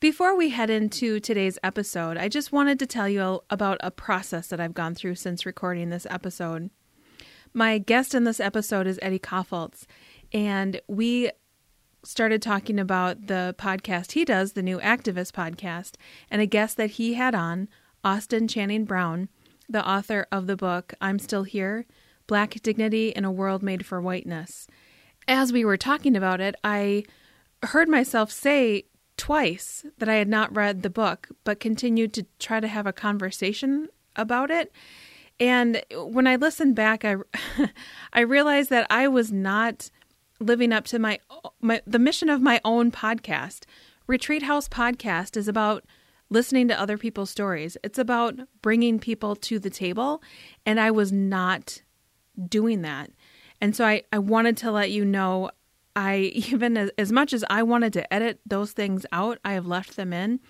Before we head into today's episode, I just wanted to tell you about a process that I've gone through since recording this episode. My guest in this episode is Eddie Kaufholz, and we started talking about the podcast he does, the new Activist podcast, and a guest that he had on, Austin Channing Brown, the author of the book I'm Still Here Black Dignity in a World Made for Whiteness. As we were talking about it, I heard myself say twice that I had not read the book, but continued to try to have a conversation about it. And when I listened back, I I realized that I was not living up to my my the mission of my own podcast. Retreat House podcast is about listening to other people's stories. It's about bringing people to the table, and I was not doing that. And so I I wanted to let you know I even as, as much as I wanted to edit those things out, I have left them in.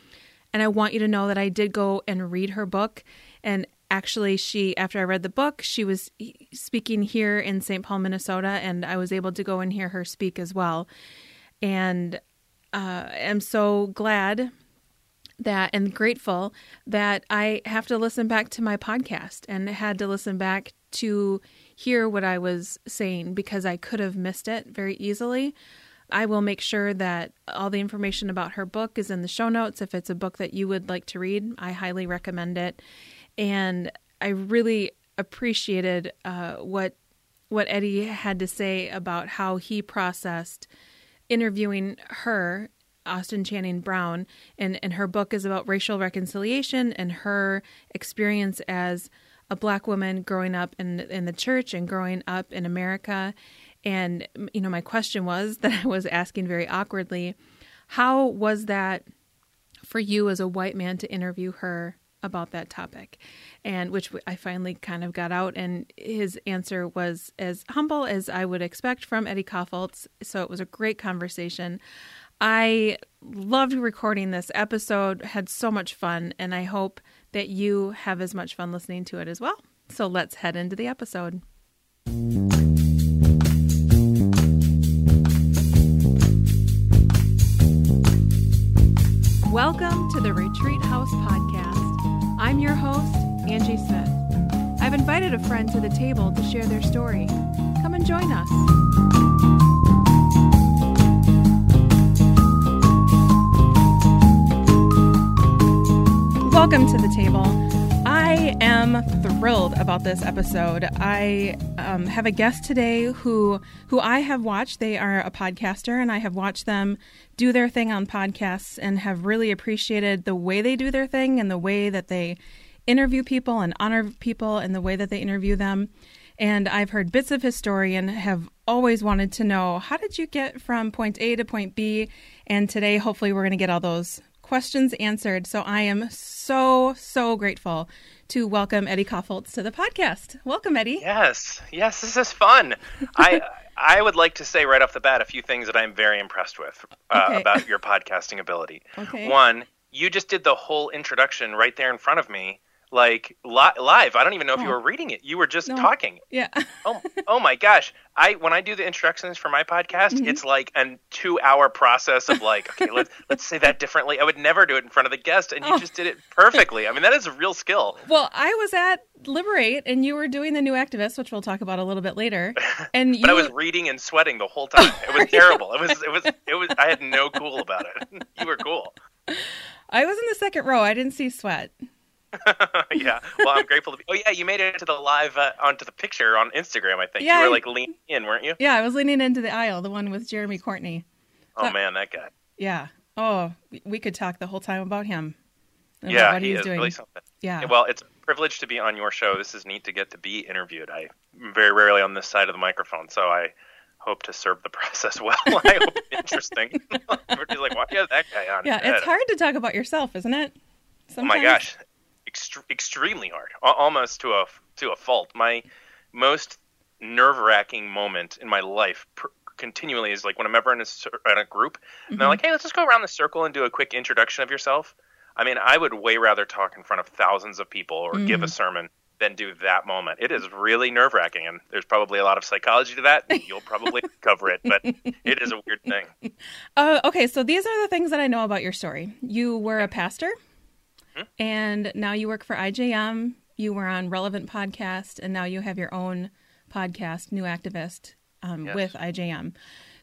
And I want you to know that I did go and read her book. And actually, she, after I read the book, she was speaking here in St. Paul, Minnesota, and I was able to go and hear her speak as well. And uh, I'm so glad that and grateful that I have to listen back to my podcast and had to listen back to hear what I was saying because I could have missed it very easily. I will make sure that all the information about her book is in the show notes. If it's a book that you would like to read, I highly recommend it. And I really appreciated uh, what what Eddie had to say about how he processed interviewing her, Austin Channing Brown, and, and her book is about racial reconciliation and her experience as a black woman growing up in in the church and growing up in America. And you know, my question was that I was asking very awkwardly, how was that for you as a white man to interview her about that topic? And which I finally kind of got out, and his answer was as humble as I would expect from Eddie Kaufholz. So it was a great conversation. I loved recording this episode, had so much fun, and I hope that you have as much fun listening to it as well. So let's head into the episode. Welcome to the Retreat House Podcast. I'm your host, Angie Smith. I've invited a friend to the table to share their story. Come and join us. Welcome to the table. I am thrilled about this episode. I um, have a guest today who who I have watched. They are a podcaster, and I have watched them do their thing on podcasts, and have really appreciated the way they do their thing and the way that they interview people and honor people and the way that they interview them. And I've heard bits of his story and have always wanted to know how did you get from point A to point B? And today, hopefully, we're going to get all those questions answered. So I am so so grateful to welcome Eddie Kaufholz to the podcast. Welcome, Eddie. Yes, yes, this is fun. I I would like to say right off the bat a few things that I'm very impressed with uh, okay. about your podcasting ability. Okay. One, you just did the whole introduction right there in front of me like li- live. I don't even know if oh. you were reading it. You were just no. talking. Yeah. oh, oh my gosh. I when I do the introductions for my podcast, mm-hmm. it's like a two hour process of like, okay, let's let's say that differently. I would never do it in front of the guest, and you oh. just did it perfectly. I mean, that is a real skill. Well, I was at Liberate, and you were doing the new activist, which we'll talk about a little bit later. And but you... I was reading and sweating the whole time. It was terrible. it was it was it was. I had no cool about it. you were cool. I was in the second row. I didn't see sweat. yeah. Well, I'm grateful to be. Oh, yeah. You made it to the live uh, onto the picture on Instagram. I think yeah, you were like leaning in, weren't you? Yeah, I was leaning into the aisle, the one with Jeremy Courtney. Oh man, that guy. Yeah. Oh, we could talk the whole time about him. Yeah, what he he's is doing. really something. Yeah. Well, it's a privilege to be on your show. This is neat to get to be interviewed. I am very rarely on this side of the microphone, so I hope to serve the process well. I hope it's interesting. Everybody's like, why is that guy on? Yeah, it's hard to talk about yourself, isn't it? Sometimes. Oh my gosh, ext- extremely hard, almost to a to a fault. My most nerve wracking moment in my life per- continually is like when I'm ever in a, in a group and mm-hmm. they're like, "Hey, let's just go around the circle and do a quick introduction of yourself." I mean, I would way rather talk in front of thousands of people or mm-hmm. give a mm-hmm. sermon than do that moment. It is really nerve wracking, and there's probably a lot of psychology to that. You'll probably cover it, but it is a weird thing. Uh, okay, so these are the things that I know about your story. You were a pastor, and now you work for IJM. You were on Relevant Podcast, and now you have your own podcast, New Activist, um, yes. with IJM.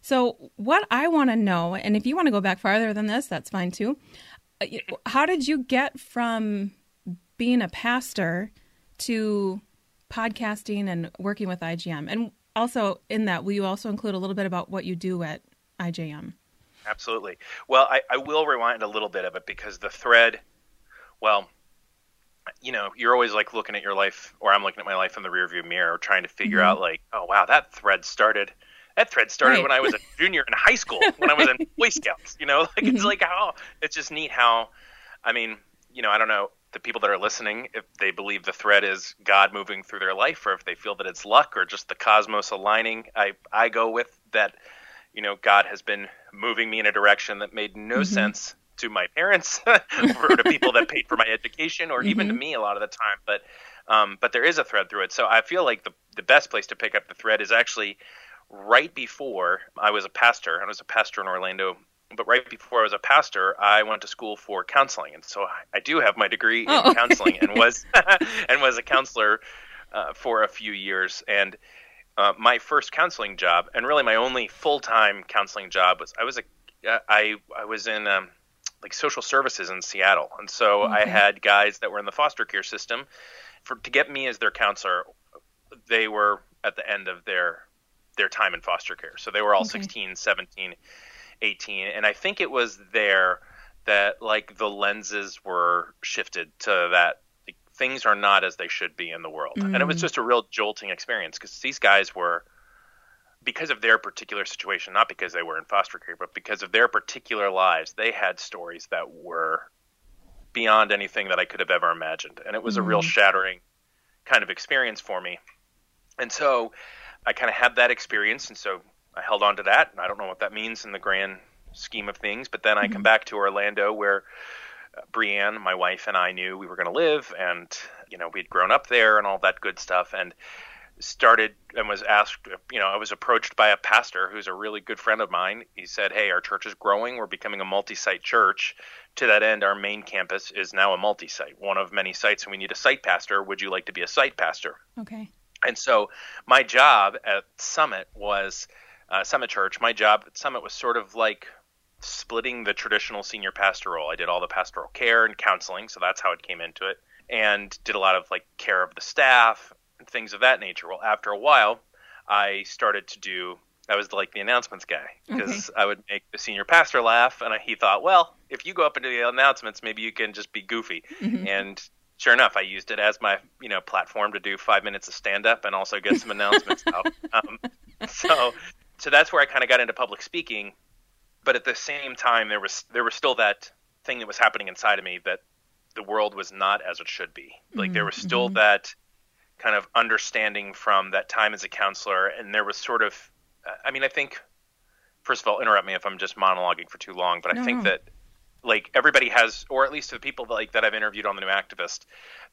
So, what I want to know, and if you want to go back farther than this, that's fine too. Uh, how did you get from being a pastor to podcasting and working with IJM? And also, in that, will you also include a little bit about what you do at IJM? Absolutely. Well, I, I will rewind a little bit of it because the thread, well, you know, you're always like looking at your life, or I'm looking at my life in the rearview mirror, trying to figure mm-hmm. out like, oh wow, that thread started. That thread started right. when I was a junior in high school, when I was in Boy Scouts. You know, like mm-hmm. it's like how it's just neat how, I mean, you know, I don't know the people that are listening if they believe the thread is God moving through their life, or if they feel that it's luck or just the cosmos aligning. I I go with that. You know, God has been moving me in a direction that made no mm-hmm. sense to my parents or to people that paid for my education or mm-hmm. even to mm-hmm. me a lot of the time but um, but there is a thread through it so i feel like the, the best place to pick up the thread is actually right before i was a pastor i was a pastor in orlando but right before I was a pastor, I went to school for counseling, and so I, I do have my degree in oh, counseling, and was and was a counselor uh, for a few years. And uh, my first counseling job, and really my only full time counseling job, was I was a uh, I I was in um, like social services in Seattle, and so okay. I had guys that were in the foster care system. For to get me as their counselor, they were at the end of their their time in foster care, so they were all okay. 16, 17, 18, and I think it was there that like the lenses were shifted to that like, things are not as they should be in the world, mm. and it was mm. just a real jolting experience because these guys were because of their particular situation, not because they were in foster care, but because of their particular lives, they had stories that were beyond anything that I could have ever imagined. And it was mm-hmm. a real mm-hmm. shattering kind of experience for me. And so I kind of had that experience. And so I held on to that. And I don't know what that means in the grand scheme of things. But then I mm-hmm. come back to Orlando where uh, Brianne, my wife, and I knew we were going to live. And, you know, we'd grown up there and all that good stuff. And, started and was asked, you know, I was approached by a pastor who's a really good friend of mine. He said, Hey, our church is growing. We're becoming a multi site church. To that end, our main campus is now a multi site, one of many sites, and we need a site pastor. Would you like to be a site pastor? Okay. And so my job at Summit was uh, Summit Church. My job at Summit was sort of like splitting the traditional senior pastor role. I did all the pastoral care and counseling, so that's how it came into it and did a lot of like care of the staff things of that nature. Well, after a while, I started to do. I was like the announcements guy because okay. I would make the senior pastor laugh, and he thought, well, if you go up into the announcements, maybe you can just be goofy. Mm-hmm. And sure enough, I used it as my you know platform to do five minutes of stand up and also get some announcements out. Um, so, so that's where I kind of got into public speaking. But at the same time, there was there was still that thing that was happening inside of me that the world was not as it should be. Like there was still mm-hmm. that kind of understanding from that time as a counselor. And there was sort of, I mean, I think, first of all, interrupt me if I'm just monologuing for too long, but I think that like everybody has, or at least the people that, like that I've interviewed on the New Activist,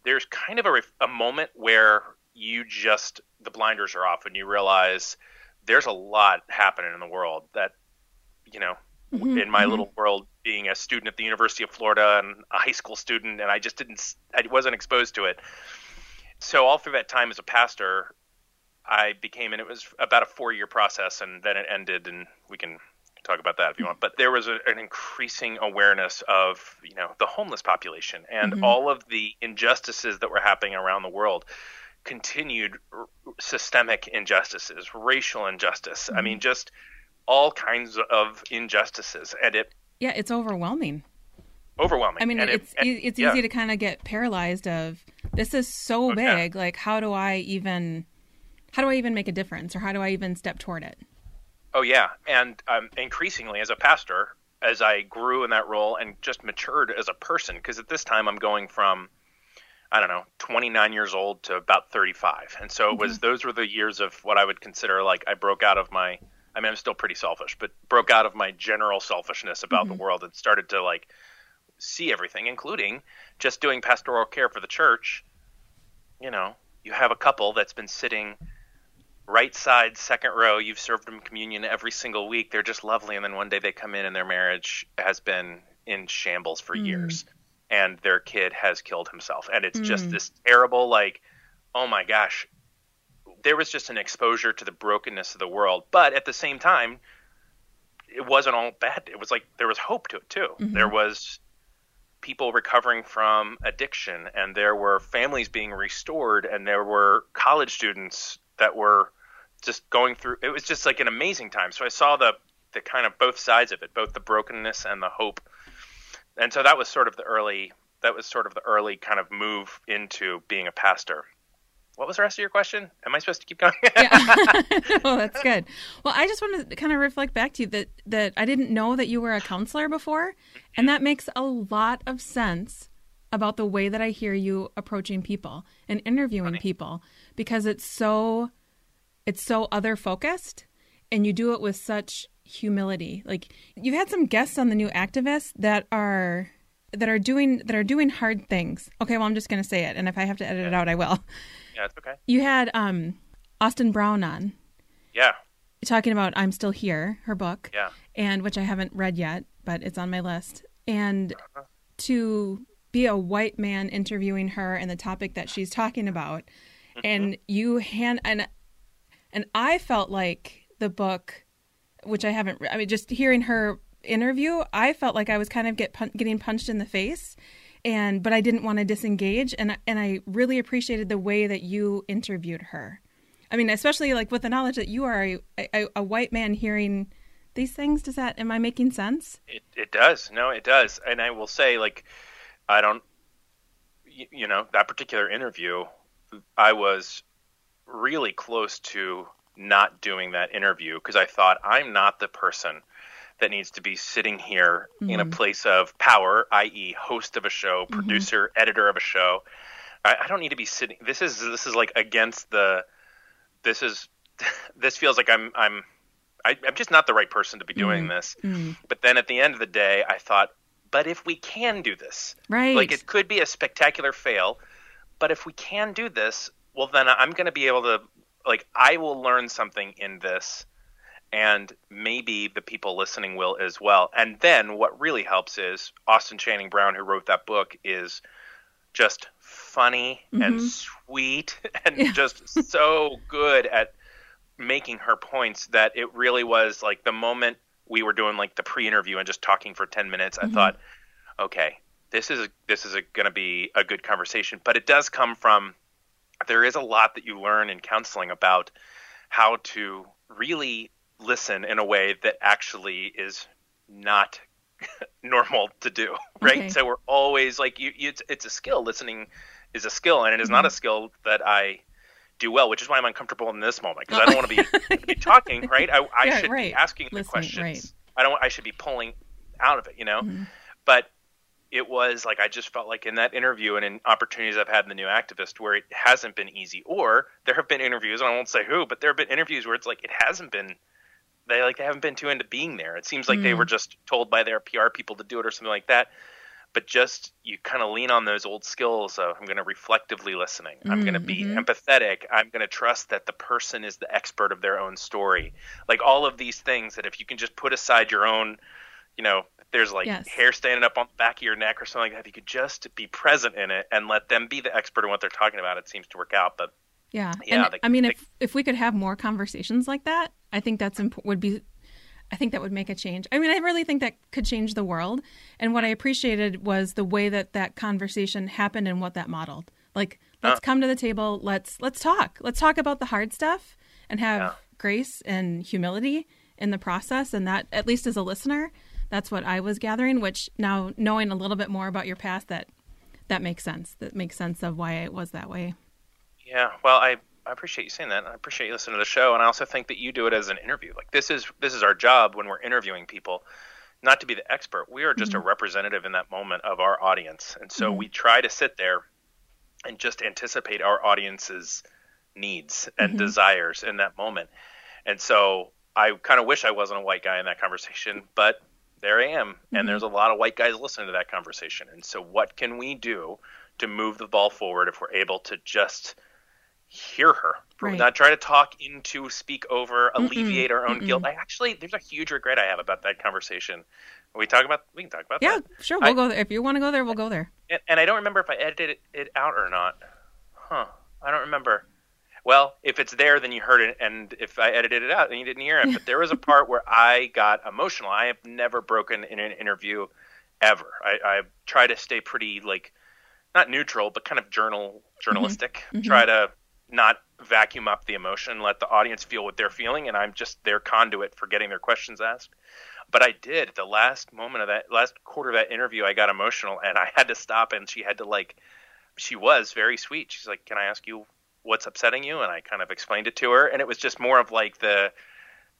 there's kind of a, a moment where you just the blinders are off and you realize there's a lot happening in the world that you know mm-hmm, in my mm-hmm. little world being a student at the University of Florida and a high school student and I just didn't I wasn't exposed to it so all through that time as a pastor, I became, and it was about a four year process, and then it ended, and we can talk about that if you want. But there was a, an increasing awareness of, you know, the homeless population and mm-hmm. all of the injustices that were happening around the world. Continued r- systemic injustices, racial injustice. Mm-hmm. I mean, just all kinds of injustices, and it. Yeah, it's overwhelming. Overwhelming. I mean, and it's it, it's easy yeah. to kind of get paralyzed of this is so. Oh, big. Like, how do I even, how do I even make a difference, or how do I even step toward it? Oh yeah, and um, increasingly as a pastor, as I grew in that role and just matured as a person, because at this time I'm going from, I don't know, 29 years old to about 35, and so it was mm-hmm. those were the years of what I would consider like I broke out of my. I mean, I'm still pretty selfish, but broke out of my general selfishness about mm-hmm. the world and started to like see everything, including just doing pastoral care for the church you know, you have a couple that's been sitting right side, second row. You've served them communion every single week. They're just lovely, and then one day they come in and their marriage has been in shambles for mm. years, and their kid has killed himself, and it's mm. just this terrible, like, oh my gosh. There was just an exposure to the brokenness of the world, but at the same time, it wasn't all bad. It was like there was hope to it too. Mm-hmm. There was people recovering from addiction, and there were families being restored, and there were college students that were just going through. It was just like an amazing time. So I saw the the kind of both sides of it, both the brokenness and the hope, and so that was sort of the early that was sort of the early kind of move into being a pastor. What was the rest of your question? Am I supposed to keep going? yeah. oh, that's good. Well, I just wanted to kind of reflect back to you that that I didn't know that you were a counselor before, and that makes a lot of sense about the way that I hear you approaching people and interviewing Funny. people because it's so it's so other focused and you do it with such humility. Like you've had some guests on the new activists that are that are doing that are doing hard things. Okay, well I'm just going to say it and if I have to edit it out I will. Yeah, it's okay. You had um Austin Brown on. Yeah. Talking about I'm Still Here, her book. Yeah. And which I haven't read yet, but it's on my list. And uh-huh. to be a white man interviewing her and the topic that she's talking about mm-hmm. and you hand and and I felt like the book which I haven't I mean just hearing her interview I felt like I was kind of get getting punched in the face and but I didn't want to disengage and and I really appreciated the way that you interviewed her. I mean, especially like with the knowledge that you are a, a, a white man hearing these things. Does that am I making sense? It it does. No, it does. And I will say, like, I don't, you, you know, that particular interview, I was really close to not doing that interview because I thought I'm not the person that needs to be sitting here mm-hmm. in a mm-hmm. place of power, i.e., host of a show, mm-hmm. producer, mm-hmm. editor of a show. I, I, don't need to be sitting. This is this is like against the. This is this feels like I'm I'm I, am just not the right person to be doing mm-hmm. this. Mm-hmm. But then at the end of the day, I thought, but if we can do this, right? Like it could be a spectacular fail, but if we can do this, well, then I'm going to be able to like I will learn something in this and maybe the people listening will as well. And then what really helps is Austin Channing Brown, who wrote that book, is just funny mm-hmm. and sweet and yeah. just so good at making her points that it really was like the moment we were doing like the pre-interview and just talking for 10 minutes mm-hmm. i thought okay this is this is going to be a good conversation but it does come from there is a lot that you learn in counseling about how to really listen in a way that actually is not normal to do, right? Okay. So we're always like you, you it's, it's, a skill. Listening is a skill, and it is mm-hmm. not a skill that I do well, which is why I'm uncomfortable in this moment because I don't want to be, be talking, right? I, I yeah, should right. be asking Listening, the questions. Right. I don't. I should be pulling out of it, you know. Mm-hmm. But it was like I just felt like in that interview and in opportunities I've had in the New Activist where it hasn't been easy, or there have been interviews, and I won't say who, but there have been interviews where it's like it hasn't been they like they haven't been too into being there. It seems like mm. they were just told by their PR people to do it or something like that. But just you kind of lean on those old skills of I'm going to reflectively listening. Mm, I'm going to be mm-hmm. empathetic. I'm going to trust that the person is the expert of their own story. Like all of these things that if you can just put aside your own, you know, there's like yes. hair standing up on the back of your neck or something like that. If you could just be present in it and let them be the expert in what they're talking about, it seems to work out. But yeah, yeah. And, I mean, if if we could have more conversations like that, I think that's imp- would be. I think that would make a change. I mean, I really think that could change the world. And what I appreciated was the way that that conversation happened and what that modeled. Like, let's uh, come to the table. Let's let's talk. Let's talk about the hard stuff and have yeah. grace and humility in the process. And that, at least as a listener, that's what I was gathering. Which now, knowing a little bit more about your past, that that makes sense. That makes sense of why it was that way. Yeah, well, I I appreciate you saying that. I appreciate you listening to the show, and I also think that you do it as an interview. Like this is this is our job when we're interviewing people, not to be the expert. We are just mm-hmm. a representative in that moment of our audience, and so mm-hmm. we try to sit there and just anticipate our audience's needs and mm-hmm. desires in that moment. And so I kind of wish I wasn't a white guy in that conversation, but there I am, and mm-hmm. there's a lot of white guys listening to that conversation. And so, what can we do to move the ball forward if we're able to just hear her right. not try to talk into speak over alleviate Mm-mm. our own Mm-mm. guilt i actually there's a huge regret i have about that conversation we talk about we can talk about that. yeah that. sure we'll I, go there if you want to go there we'll go there and, and i don't remember if i edited it, out or not huh i don't remember well, if it's there, then you heard it, and if I edited it out, then you didn't hear it. But there was a part where I got emotional. I have never broken in an interview ever. I, I try to stay pretty like not neutral, but kind of journal journalistic. Mm-hmm. mm-hmm. Try to not vacuum up the emotion, let the audience feel what they're feeling, and I'm just their conduit for getting their questions asked. But I did the last moment of that last quarter of that interview. I got emotional, and I had to stop, and she had to like. She was very sweet. She's like, "Can I ask you what's upsetting you?" And I kind of explained it to her, and it was just more of like the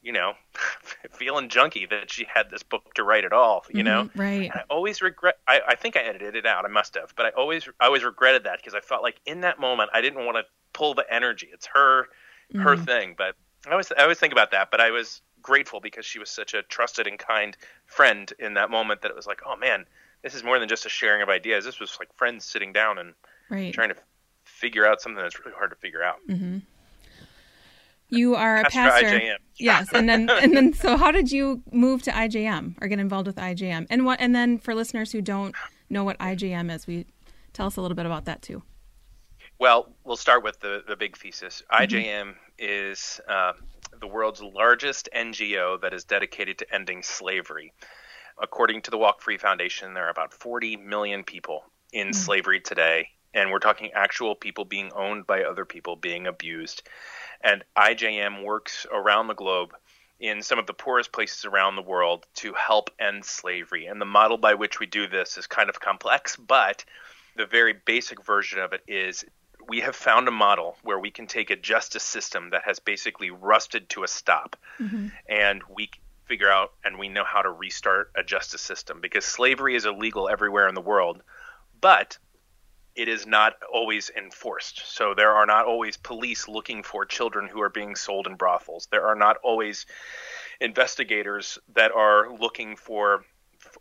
you know, feeling junky that she had this book to write at all, you know? Mm-hmm, right. And I always regret, I, I think I edited it out. I must have, but I always, I always regretted that because I felt like in that moment, I didn't want to pull the energy. It's her, mm-hmm. her thing. But I always, I always think about that, but I was grateful because she was such a trusted and kind friend in that moment that it was like, oh man, this is more than just a sharing of ideas. This was like friends sitting down and right. trying to figure out something that's really hard to figure out. Mm-hmm. You are a pastor. IJM. Yes, and then and then so how did you move to IJM or get involved with IJM? And what and then for listeners who don't know what IJM is, we tell us a little bit about that too. Well, we'll start with the the big thesis. Mm-hmm. IJM is uh, the world's largest NGO that is dedicated to ending slavery. According to the Walk Free Foundation, there are about 40 million people in mm-hmm. slavery today, and we're talking actual people being owned by other people, being abused. And IJM works around the globe in some of the poorest places around the world to help end slavery. And the model by which we do this is kind of complex, but the very basic version of it is we have found a model where we can take a justice system that has basically rusted to a stop mm-hmm. and we figure out and we know how to restart a justice system because slavery is illegal everywhere in the world. But it is not always enforced. So there are not always police looking for children who are being sold in brothels. There are not always investigators that are looking for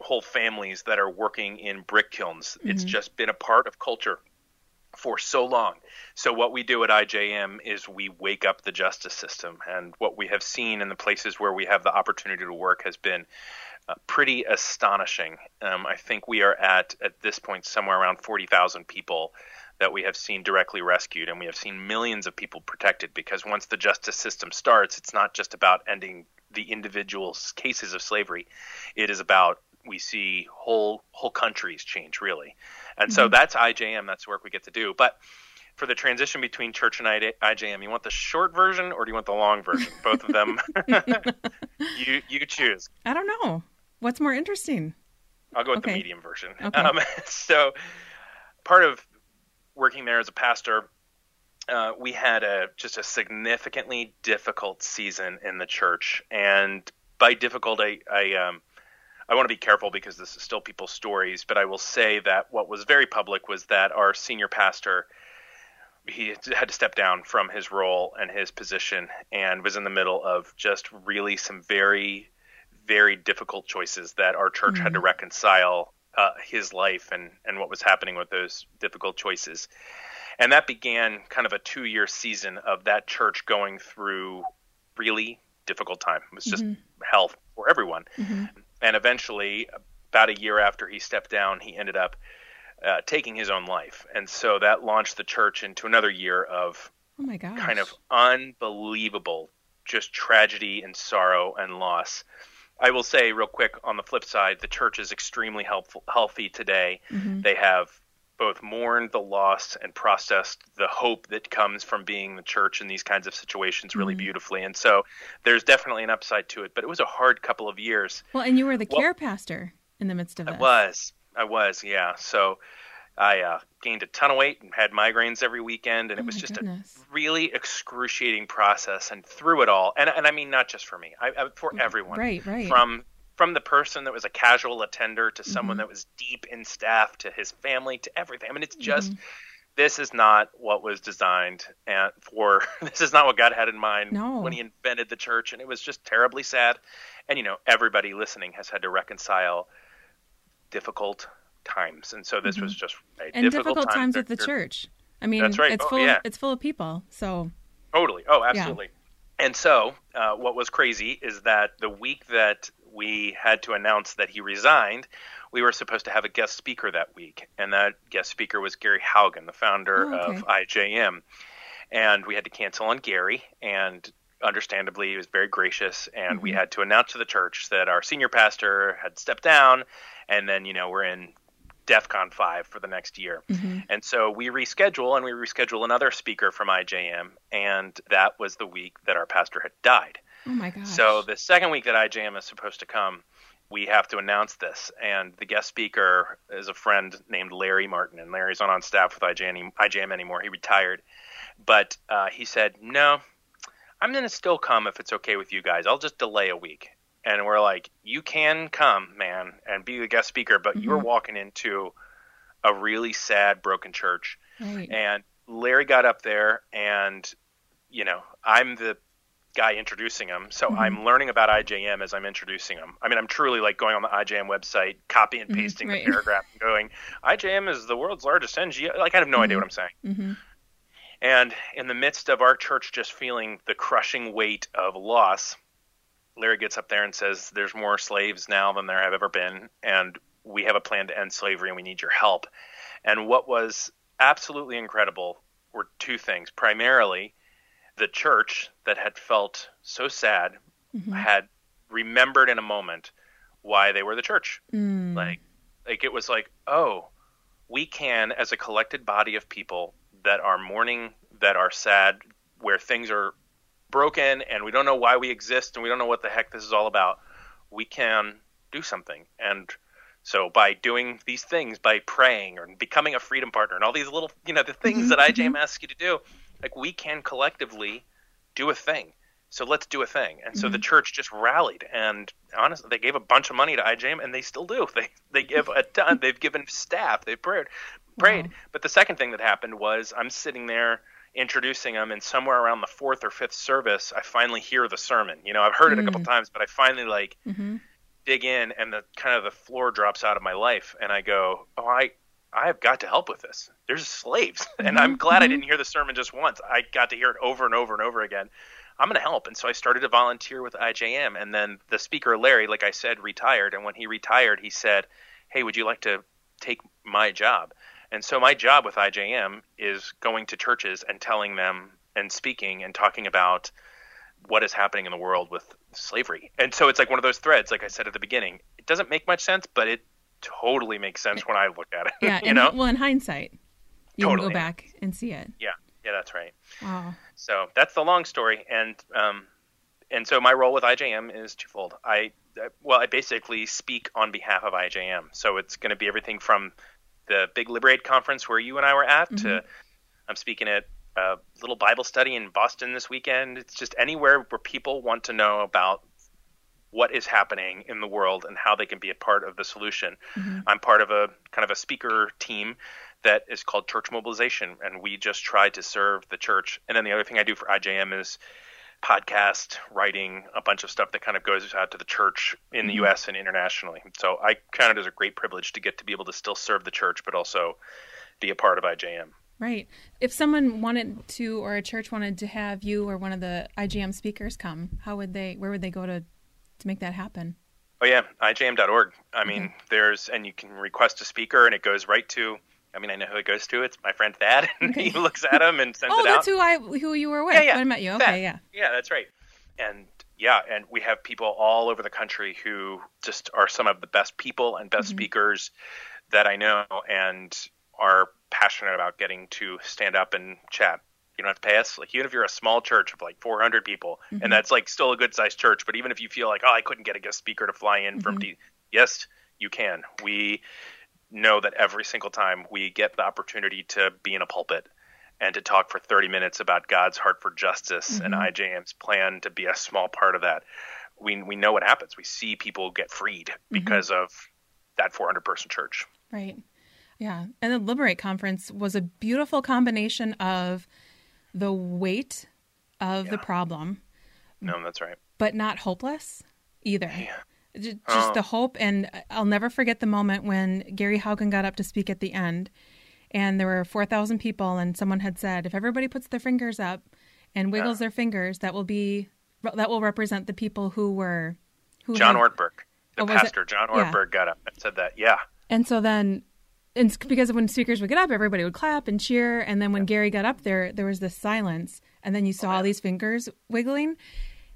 whole families that are working in brick kilns. Mm-hmm. It's just been a part of culture for so long. So what we do at IJM is we wake up the justice system and what we have seen in the places where we have the opportunity to work has been uh, pretty astonishing. Um, I think we are at at this point somewhere around 40,000 people that we have seen directly rescued, and we have seen millions of people protected. Because once the justice system starts, it's not just about ending the individual cases of slavery; it is about we see whole whole countries change really, and mm-hmm. so that's IJM. That's the work we get to do, but for the transition between church and IJM, you want the short version or do you want the long version? Both of them. you you choose. I don't know. What's more interesting? I'll go with okay. the medium version. Okay. Um, so, part of working there as a pastor, uh, we had a just a significantly difficult season in the church, and by difficult, I I, um, I want to be careful because this is still people's stories, but I will say that what was very public was that our senior pastor he had to step down from his role and his position and was in the middle of just really some very very difficult choices that our church mm-hmm. had to mm-hmm. reconcile uh, his life and, and what was happening with those difficult choices. And that began kind of a two year season of that church going through really difficult time. It was just mm-hmm. hell for everyone. Mm-hmm. And eventually, about a year after he stepped down, he ended up uh, taking his own life. And so that launched the church into another year of oh my gosh. kind of unbelievable just tragedy and sorrow and loss. I will say real quick on the flip side, the church is extremely helpful, healthy today. Mm-hmm. They have both mourned the loss and processed the hope that comes from being the church in these kinds of situations really mm-hmm. beautifully. And so there's definitely an upside to it, but it was a hard couple of years. Well, and you were the well, care pastor in the midst of it. I was. I was, yeah. So I uh, gained a ton of weight and had migraines every weekend, and it oh was just goodness. a really excruciating process. And through it all, and and I mean not just for me, I, I, for everyone, right, right, from from the person that was a casual attender to someone mm-hmm. that was deep in staff to his family to everything. I mean, it's just. Mm-hmm. This is not what was designed and for. This is not what God had in mind no. when He invented the church, and it was just terribly sad. And you know, everybody listening has had to reconcile difficult times, and so this mm-hmm. was just a and difficult, difficult time times with the church. I mean, that's right. It's oh, full. Yeah. Of, it's full of people. So totally. Oh, absolutely. Yeah. And so, uh, what was crazy is that the week that we had to announce that he resigned, we were supposed to have a guest speaker that week, and that guest speaker was Gary Haugen, the founder oh, okay. of IJM. And we had to cancel on Gary, and understandably, he was very gracious, and mm-hmm. we had to announce to the church that our senior pastor had stepped down, and then you know we're in DEFCON 5 for the next year. Mm-hmm. And so we reschedule and we reschedule another speaker from IJM. And that was the week that our pastor had died. Oh my gosh. So the second week that IJM is supposed to come, we have to announce this. And the guest speaker is a friend named Larry Martin. And Larry's not on staff with IJM, IJM anymore. He retired. But uh, he said, no, I'm going to still come if it's okay with you guys. I'll just delay a week and we're like, you can come, man, and be the guest speaker, but mm-hmm. you're walking into a really sad, broken church. Right. And Larry got up there, and you know, I'm the guy introducing him, so mm-hmm. I'm learning about IJM as I'm introducing him. I mean, I'm truly like going on the IJM website, copy and mm-hmm. pasting mm-hmm. right. the paragraph, and going, IJM is the world's largest NGO. Like, I have no idea what I'm saying. Mm-hmm. And in the midst of our church just feeling the crushing weight of loss, Larry gets up there and says, "There's more slaves now than there have ever been, and we have a plan to end slavery, and we need your help." And what was absolutely incredible were two things. Primarily, the church that had felt so sad mm-hmm. had remembered in a moment why they were the church. Mm. Like, like it was like, oh, we can, as a collected body of people that are mourning, that are sad, where things are broken and we don't know why we exist and we don't know what the heck this is all about, we can do something. And so by doing these things, by praying or becoming a freedom partner and all these little, you know, the things mm-hmm. that IJM mm-hmm. asks you to do, like we can collectively do a thing. So let's do a thing. And so mm-hmm. the church just rallied and honestly they gave a bunch of money to IJM and they still do. They they give a ton. They've given staff, they've prayed prayed. Wow. But the second thing that happened was I'm sitting there introducing them, and somewhere around the fourth or fifth service, I finally hear the sermon. You know, I've heard it a couple mm. times, but I finally like mm-hmm. dig in, and the kind of the floor drops out of my life, and I go, "Oh, I." I have got to help with this. There's slaves, mm-hmm. and I'm glad mm-hmm. I didn't hear the sermon just once. I got to hear it over and over and over again. I'm going to help. And so I started to volunteer with IJM. And then the speaker, Larry, like I said, retired. And when he retired, he said, Hey, would you like to take my job? And so my job with IJM is going to churches and telling them and speaking and talking about what is happening in the world with slavery. And so it's like one of those threads, like I said at the beginning. It doesn't make much sense, but it totally makes sense when I look at it. Yeah, you know. Well, in hindsight, you totally. can go back and see it. Yeah, yeah, that's right. Wow. So that's the long story, and um, and so my role with IJM is twofold. I well, I basically speak on behalf of IJM. So it's going to be everything from the big Liberate conference where you and I were at. Mm-hmm. To, I'm speaking at a little Bible study in Boston this weekend. It's just anywhere where people want to know about what is happening in the world and how they can be a part of the solution. Mm-hmm. I'm part of a kind of a speaker team that is called Church Mobilization, and we just try to serve the church. And then the other thing I do for IJM is podcast writing, a bunch of stuff that kind of goes out to the church in the mm-hmm. U.S. and internationally. So I count it as a great privilege to get to be able to still serve the church, but also be a part of IJM. Right. If someone wanted to, or a church wanted to have you or one of the IJM speakers come, how would they? Where would they go to to make that happen? Oh yeah, IJM.org. I mean, okay. there's and you can request a speaker, and it goes right to I mean, I know who it goes to. It's my friend Thad, and okay. he looks at him and sends oh, it out. Oh, that's who I who you were with. Yeah, yeah. I met you. Okay, Thad. yeah. Yeah, that's right. And yeah, and we have people all over the country who just are some of the best people and best mm-hmm. speakers that I know, and are passionate about getting to stand up and chat. You don't have to pay us. Like even if you're a small church of like 400 people, mm-hmm. and that's like still a good sized church, but even if you feel like, oh, I couldn't get a guest speaker to fly in mm-hmm. from D, yes, you can. We know that every single time we get the opportunity to be in a pulpit and to talk for 30 minutes about God's heart for justice mm-hmm. and IJM's plan to be a small part of that, we we know what happens. We see people get freed mm-hmm. because of that 400 person church. Right. Yeah. And the Liberate conference was a beautiful combination of the weight of yeah. the problem. No, that's right. But not hopeless either. Yeah. Just, oh. the hope, and I'll never forget the moment when Gary Haugen got up to speak at the end, and there were four thousand people, and someone had said, "If everybody puts their fingers up and wiggles yeah. their fingers, that will be that will represent the people who were who John had, Ortberg, the oh, pastor, John Ortberg, got up and said that. Yeah, and so then and because when speakers would get up, everybody would clap and cheer. And then when yeah. Gary got up there, there was this silence, and then you saw oh, all these fingers wiggling,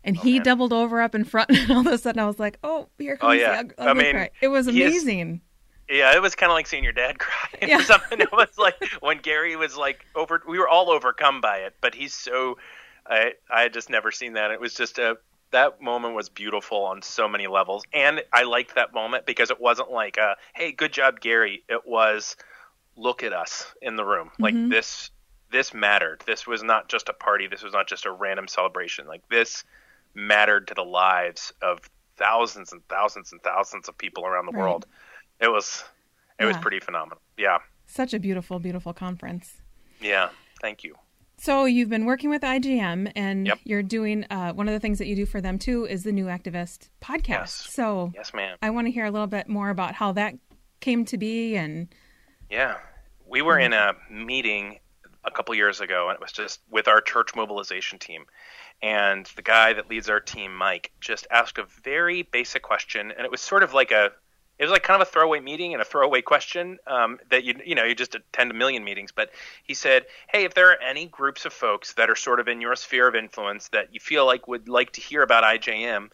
and oh, he doubled over up in front, and all of a sudden I was like, "Oh, here oh, comes oh, yeah. the ugly I mean, cry." It was amazing. Yeah, it was kind of like seeing your dad cry. Yeah. something. It was like when Gary was like over. We were all overcome by it, but he's so. I I had just never seen that. It was just a that moment was beautiful on so many levels, and I liked that moment because it wasn't like, a, "Hey, good job, Gary." It was, "Look at us in the room." Like mm-hmm. this, this mattered. This was not just a party. This was not just a random celebration. Like this mattered to the lives of thousands and thousands and thousands of people around the right. world. It was, it yeah. was pretty phenomenal. Yeah. Such a beautiful, beautiful conference. Yeah. Thank you. So you've been working with IJM, and yep. you're doing uh, one of the things that you do for them too is the New Activist podcast. Yes. So yes, ma'am. I want to hear a little bit more about how that came to be, and yeah, we were in a meeting a couple years ago, and it was just with our church mobilization team, and the guy that leads our team, Mike, just asked a very basic question, and it was sort of like a it was like kind of a throwaway meeting and a throwaway question um, that you you know you just attend a million meetings. But he said, "Hey, if there are any groups of folks that are sort of in your sphere of influence that you feel like would like to hear about IJM,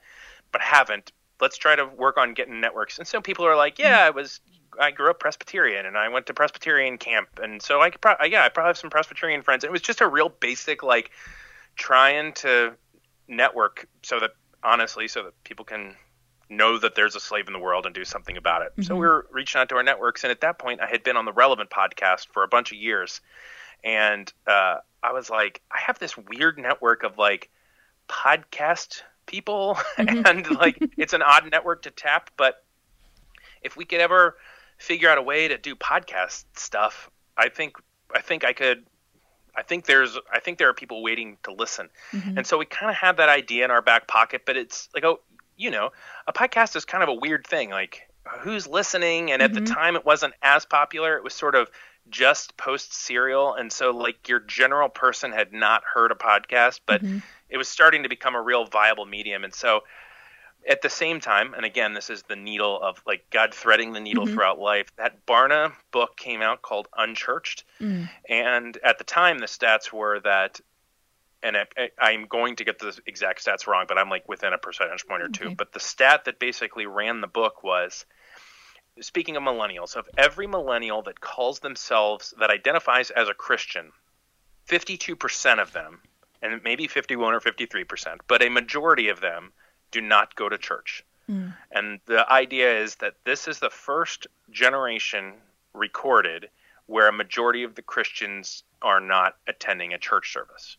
but haven't, let's try to work on getting networks." And so people are like, "Yeah, I was." I grew up Presbyterian and I went to Presbyterian camp, and so I could, pro- yeah, I probably have some Presbyterian friends. And it was just a real basic, like, trying to network so that honestly, so that people can know that there's a slave in the world and do something about it. Mm-hmm. So we were reaching out to our networks, and at that point, I had been on the Relevant podcast for a bunch of years, and uh, I was like, I have this weird network of like podcast people, mm-hmm. and like it's an odd network to tap, but if we could ever figure out a way to do podcast stuff, I think I think I could I think there's I think there are people waiting to listen. Mm-hmm. And so we kind of had that idea in our back pocket, but it's like oh, you know, a podcast is kind of a weird thing. Like who's listening? And at mm-hmm. the time it wasn't as popular. It was sort of just post serial and so like your general person had not heard a podcast, but mm-hmm. it was starting to become a real viable medium. And so at the same time, and again, this is the needle of like God threading the needle mm-hmm. throughout life. That Barna book came out called Unchurched, mm. and at the time, the stats were that, and I, am going to get the exact stats wrong, but I'm like within a percentage point or two. Okay. But the stat that basically ran the book was. Speaking of millennials, of every millennial that calls themselves, that identifies as a Christian, 52% of them, and maybe 51 or 53%, but a majority of them do not go to church. Mm. And the idea is that this is the first generation recorded where a majority of the Christians are not attending a church service.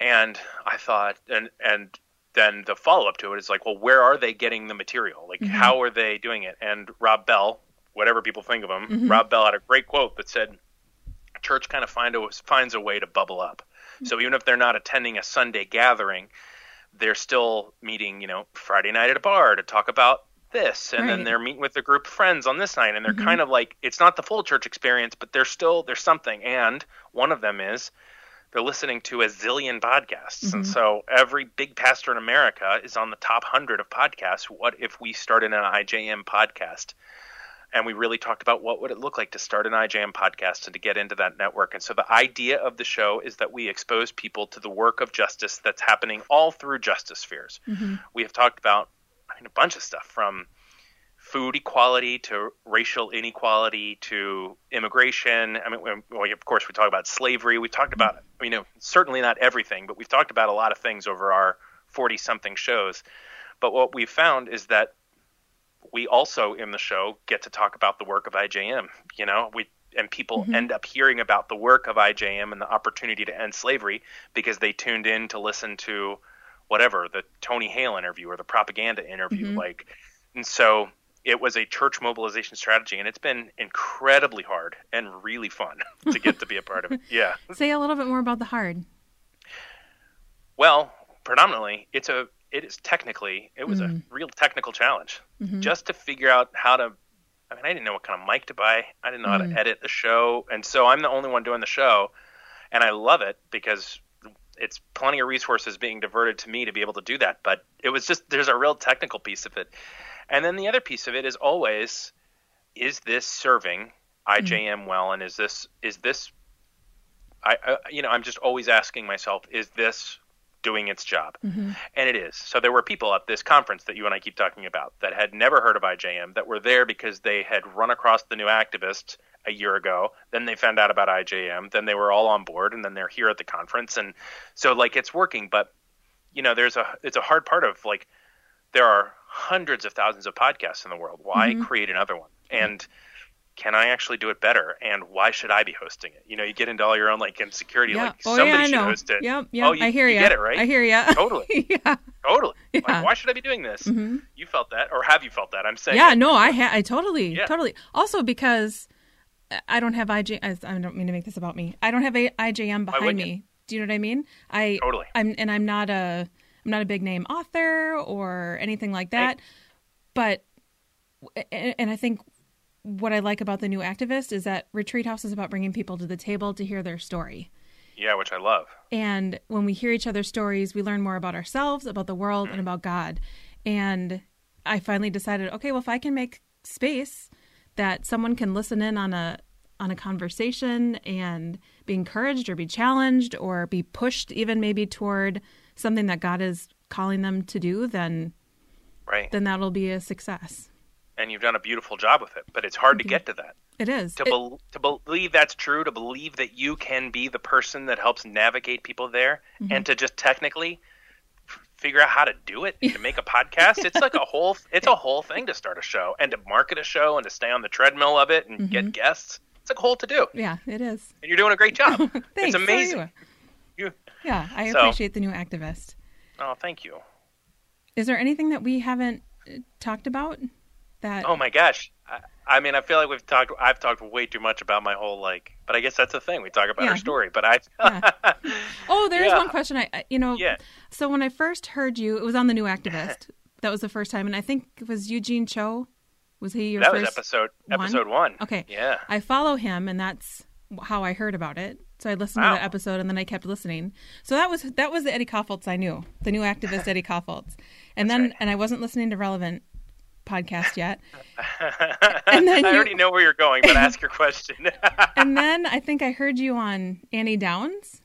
And I thought, and and then the follow up to it is like, well, where are they getting the material? Like, mm-hmm. how are they doing it? And Rob Bell, whatever people think of him, mm-hmm. Rob Bell had a great quote that said, "Church kind of find a, finds a way to bubble up." Mm-hmm. So even if they're not attending a Sunday gathering, they're still meeting, you know, Friday night at a bar to talk about this and right. then they're meeting with a group of friends on this night and they're mm-hmm. kind of like it's not the full church experience but there's still there's something and one of them is they're listening to a zillion podcasts mm-hmm. and so every big pastor in america is on the top 100 of podcasts what if we started an ijm podcast and we really talked about what would it look like to start an IJM podcast and to get into that network. And so the idea of the show is that we expose people to the work of justice that's happening all through justice spheres. Mm-hmm. We have talked about I mean, a bunch of stuff from food equality to racial inequality to immigration. I mean, well, of course, we talk about slavery. We talked about, you know, certainly not everything, but we've talked about a lot of things over our 40 something shows. But what we've found is that we also in the show get to talk about the work of IJM. You know, we and people mm-hmm. end up hearing about the work of IJM and the opportunity to end slavery because they tuned in to listen to whatever the Tony Hale interview or the propaganda interview, mm-hmm. like, and so it was a church mobilization strategy, and it's been incredibly hard and really fun to get to be a part of it. Yeah. Say a little bit more about the hard. Well, predominantly, it's a it is technically it was mm-hmm. a real technical challenge mm-hmm. just to figure out how to I mean I didn't know what kind of mic to buy. I didn't know mm-hmm. how to mm. edit the show. And so I'm the only one doing the show and I love it because it's plenty of resources being diverted to me to be able to do that. But it was just there's a real technical piece of it. And then the other piece of it is always is this serving IJM mm-hmm. well and is this is this I, I, you know I'm just always asking myself is this doing its job. Mm-hmm. And it is. So there were people at this conference that you and I keep talking about that had never heard of IJM that were there because they had run across the new activist a year ago. Then they found out about IJM. Then they were all on board, and then they're here at the conference. And so like it's working, but you know, there's a it's a hard part of like there are hundreds of thousands of podcasts in the world. Why mm-hmm. create another one? And can I actually do it better? And why should I be hosting it? You know, you get into all your own like insecurity, yeah. like oh, somebody yeah, should host it. Yep, yep. Oh, you, I hear you. Get it right? I hear you. Totally. yeah. Totally. Yeah. Like, why should I be doing this? Mm-hmm. You felt that, or have you felt that? I'm saying. Yeah. No, I ha- I totally, yeah. totally. Also because I don't have IJ. I don't mean to make this about me. I don't have a IJM behind me. Do you know what I mean? I totally. I'm and I'm not a I'm not a big name author or anything like that. Right. But and I think what I like about the new activist is that Retreat House is about bringing people to the table to hear their story. Yeah, which I love. And when we hear each other's stories, we learn more about ourselves, about the world, mm. and about God. And I finally decided, okay, well, if I can make space that someone can listen in on a on a conversation and be encouraged or be challenged or be pushed even maybe toward something that God is calling them to do, then right. then that'll be a success and you've done a beautiful job with it. But it's hard to get to that. It is to it, be, to believe that's true. To believe that you can be the person that helps navigate people there, mm-hmm. and to just technically figure out how to do it to make a podcast. It's like a whole it's a whole thing to start a show and to market a show and to stay on the treadmill of it and mm-hmm. get guests. It's like a whole to do. Yeah, it is. And you're doing a great job. It's amazing. Yeah, I so, appreciate the new activist. Oh, thank you. Is there anything that we haven't uh, talked about? that oh my gosh I, I, mean i feel like we've talked i've talked way too much about my whole like but i guess that's the thing we talk about yeah. our story but i yeah. oh there's yeah. one question i you know yeah. so when i first heard you it was on the new activist that was the first time and i think it was eugene cho was he your that first was episode one? episode one okay yeah i follow him and that's how i heard about it so I listened wow. to that episode and then I kept listening. So that was that was the Eddie Kaufholz I knew, the new activist Eddie Kaufholz. And That's then right. and I wasn't listening to Relevant podcast yet. and then I you, already know where you're going, but ask your question. and then I think I heard you on Annie Downs,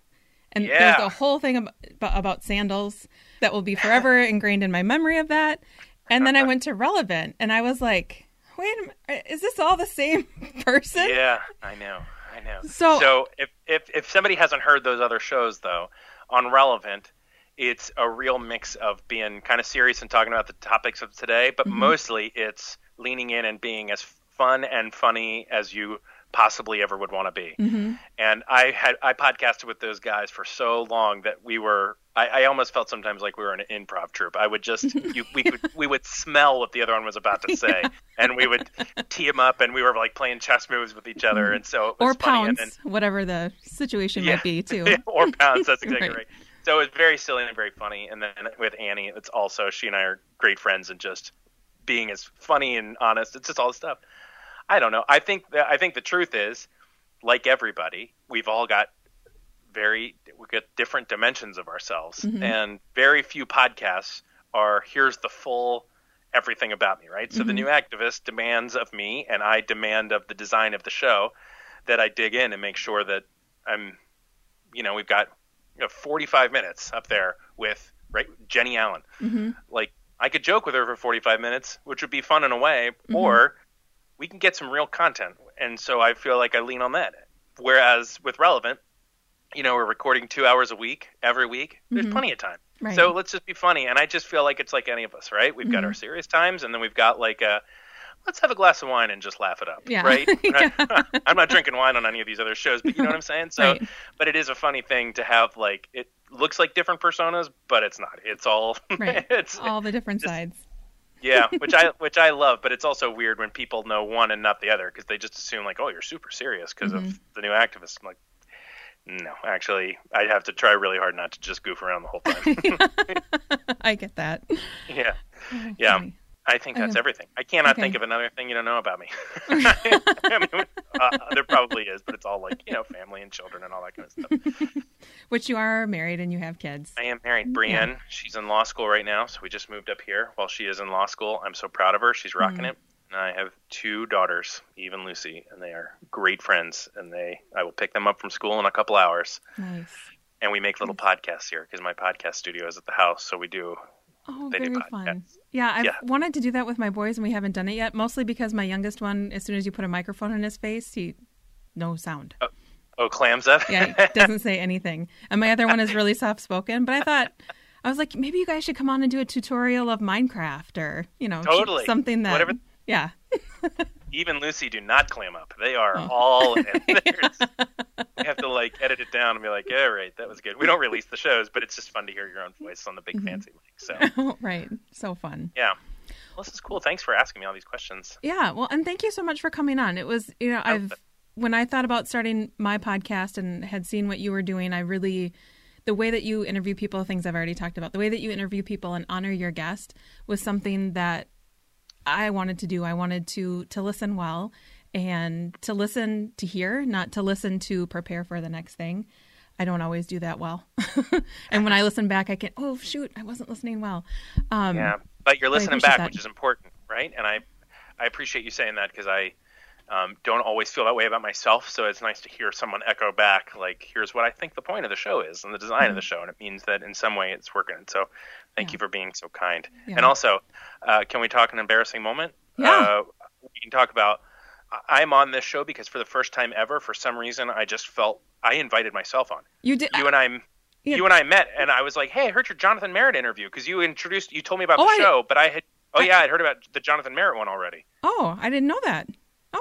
and yeah. there's a whole thing about, about sandals that will be forever ingrained in my memory of that. And then I went to Relevant, and I was like, "Wait a minute, is this all the same person?" Yeah, I know, know. So, so if if if somebody hasn't heard those other shows though, on Relevant it's a real mix of being kind of serious and talking about the topics of today, but mm-hmm. mostly it's leaning in and being as fun and funny as you possibly ever would want to be. Mm-hmm. And I had I podcasted with those guys for so long that we were I, I almost felt sometimes like we were an improv troupe. I would just you, we could we would smell what the other one was about to say, yeah. and we would tee them up, and we were like playing chess moves with each other, and so or pounds, then, whatever the situation yeah, might be too. or pounds. That's exactly right. right so it's very silly and very funny. And then with Annie, it's also she and I are great friends and just being as funny and honest. It's just all the stuff. I don't know. I think that, I think the truth is, like everybody, we've all got very we got different dimensions of ourselves, mm-hmm. and very few podcasts are here's the full everything about me, right? So mm-hmm. the new activist demands of me, and I demand of the design of the show that I dig in and make sure that I'm, you know, we've got you know 45 minutes up there with right Jennie Allen. Mm-hmm. Like I could joke with her for 45 minutes, which would be fun in a way, mm-hmm. or we can get some real content. And so I feel like I lean on that. Whereas with Relevant, you know, we're recording two hours a week every week. There's mm-hmm. plenty of time. Right. So let's just be funny. And I just feel like it's like any of us, right? We've got our mm-hmm. serious times, and then we've got like a let's have a glass of wine and just laugh it up, yeah. right? yeah. I'm not drinking wine on any of these other shows, but you know what I'm saying. So, right. but it is a funny thing to have like it looks like different personas, but it's not. It's all right. it's all the different just, sides. yeah, which I which I love, but it's also weird when people know one and not the other because they just assume like, oh, you're super serious because mm-hmm. of the new activist. I'm like, No, actually, I'd have to try really hard not to just goof around the whole time. I get that. Yeah, oh, yeah. Funny. I think that's okay. everything. I cannot okay. think of another thing you don't know about me. I mean, uh, there probably is, but it's all like you know, family and children and all that kind of stuff. Which you are married and you have kids. I am married. Brienne, yeah. she's in law school right now, so we just moved up here while she is in law school. I'm so proud of her. She's rocking mm. it. And I have two daughters, Eve and Lucy, and they are great friends. And they, I will pick them up from school in a couple hours. Nice. And we make little mm. podcasts here because my podcast studio is at the house, so we do Oh, very fun. Yeah, I've yeah. wanted to do that with my boys and we haven't done it yet, mostly because my youngest one, as soon as you put a microphone in his face, he no sound. Oh, oh clams up? yeah, doesn't say anything. And my other one is really soft spoken, but I thought I was like, maybe you guys should come on and do a tutorial of Minecraft or, you know, totally. something that Whatever. Yeah. Even Lucy do not clam up. They are oh. all in. we have to like edit it down and be like, yeah, right, that was good. We don't release the shows, but it's just fun to hear your own voice on the big mm-hmm. fancy mic. So right, so fun. Yeah. Well, this is cool. Thanks for asking me all these questions. Yeah. Well, and thank you so much for coming on. It was, you know, I've when I thought about starting my podcast and had seen what you were doing, I really the way that you interview people, things I've already talked about, the way that you interview people and honor your guest was something that I wanted to do. I wanted to to listen well and to listen to hear, not to listen to prepare for the next thing. I don't always do that well. and when I listen back, I can, oh, shoot, I wasn't listening well. Um, yeah, but you're listening back, that. which is important, right? And I, I appreciate you saying that because I um, don't always feel that way about myself. So it's nice to hear someone echo back, like, here's what I think the point of the show is and the design mm-hmm. of the show. And it means that in some way it's working. So thank yeah. you for being so kind. Yeah. And also, uh, can we talk an embarrassing moment? Yeah. Uh, we can talk about I'm on this show because for the first time ever, for some reason, I just felt I invited myself on. You did. You and I. Yeah. You and I met, and I was like, "Hey, I heard your Jonathan Merritt interview because you introduced, you told me about oh, the show, but I had, oh I, yeah, I'd heard about the Jonathan Merritt one already. Oh, I didn't know that.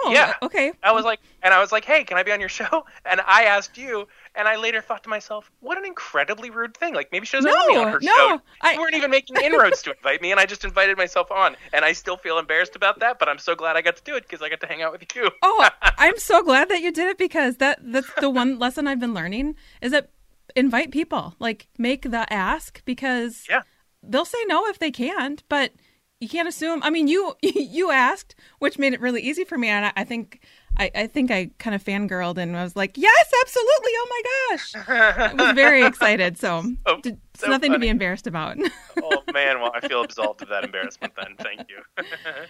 Oh, yeah. Uh, okay. I was like, and I was like, hey, can I be on your show? And I asked you, and I later thought to myself, what an incredibly rude thing. Like maybe she doesn't no, want me on her no, show. I... You weren't even making inroads to invite me, and I just invited myself on. And I still feel embarrassed about that, but I'm so glad I got to do it because I got to hang out with you. oh, I'm so glad that you did it because that that's the one lesson I've been learning is that invite people, like make the ask because yeah. they'll say no if they can't, but you can't assume. I mean, you you asked, which made it really easy for me, and I, I think I, I, think I kind of fangirled and I was like, "Yes, absolutely! Oh my gosh!" I was very excited. So, oh, it's so nothing funny. to be embarrassed about. oh man, well, I feel absolved of that embarrassment. Then, thank you,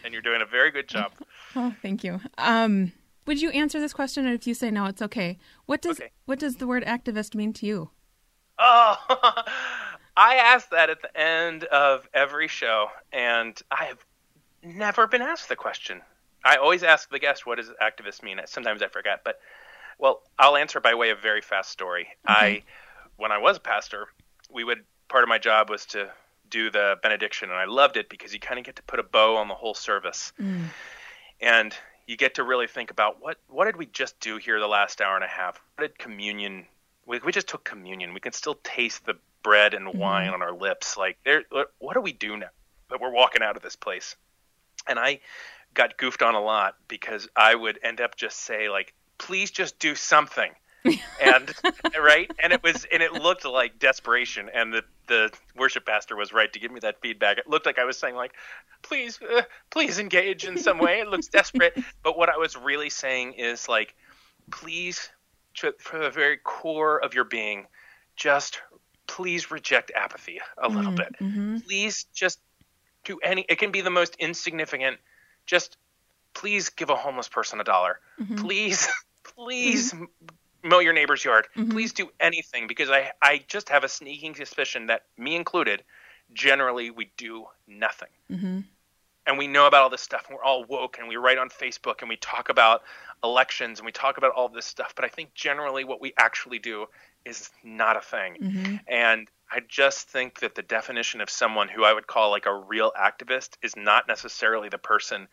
and you're doing a very good job. Oh, thank you. Um, would you answer this question, or if you say no, it's okay. What does okay. what does the word activist mean to you? Oh. I ask that at the end of every show, and I have never been asked the question. I always ask the guest, "What does activist mean?" Sometimes I forget, but well, I'll answer by way of very fast story. I, when I was a pastor, we would part of my job was to do the benediction, and I loved it because you kind of get to put a bow on the whole service, mm. and you get to really think about what what did we just do here the last hour and a half? What did communion? We, we just took communion. We can still taste the bread and mm-hmm. wine on our lips. Like, there, what do we do now that we're walking out of this place? And I got goofed on a lot because I would end up just say like, please just do something. and right and it was and it looked like desperation and the the worship pastor was right to give me that feedback it looked like i was saying like please uh, please engage in some way it looks desperate but what i was really saying is like please from the very core of your being just please reject apathy a little mm, bit. Mm-hmm. Please just do any. It can be the most insignificant. Just please give a homeless person a dollar. Mm-hmm. Please, please mm-hmm. mow your neighbor's yard. Mm-hmm. Please do anything because I I just have a sneaking suspicion that me included, generally we do nothing. And we know about all this stuff, and we're all woke, and we write on Facebook, and we talk about elections, and we talk about all this stuff. But I think generally, what we actually do is not a thing. Mm-hmm. And I just think that the definition of someone who I would call like a real activist is not necessarily the person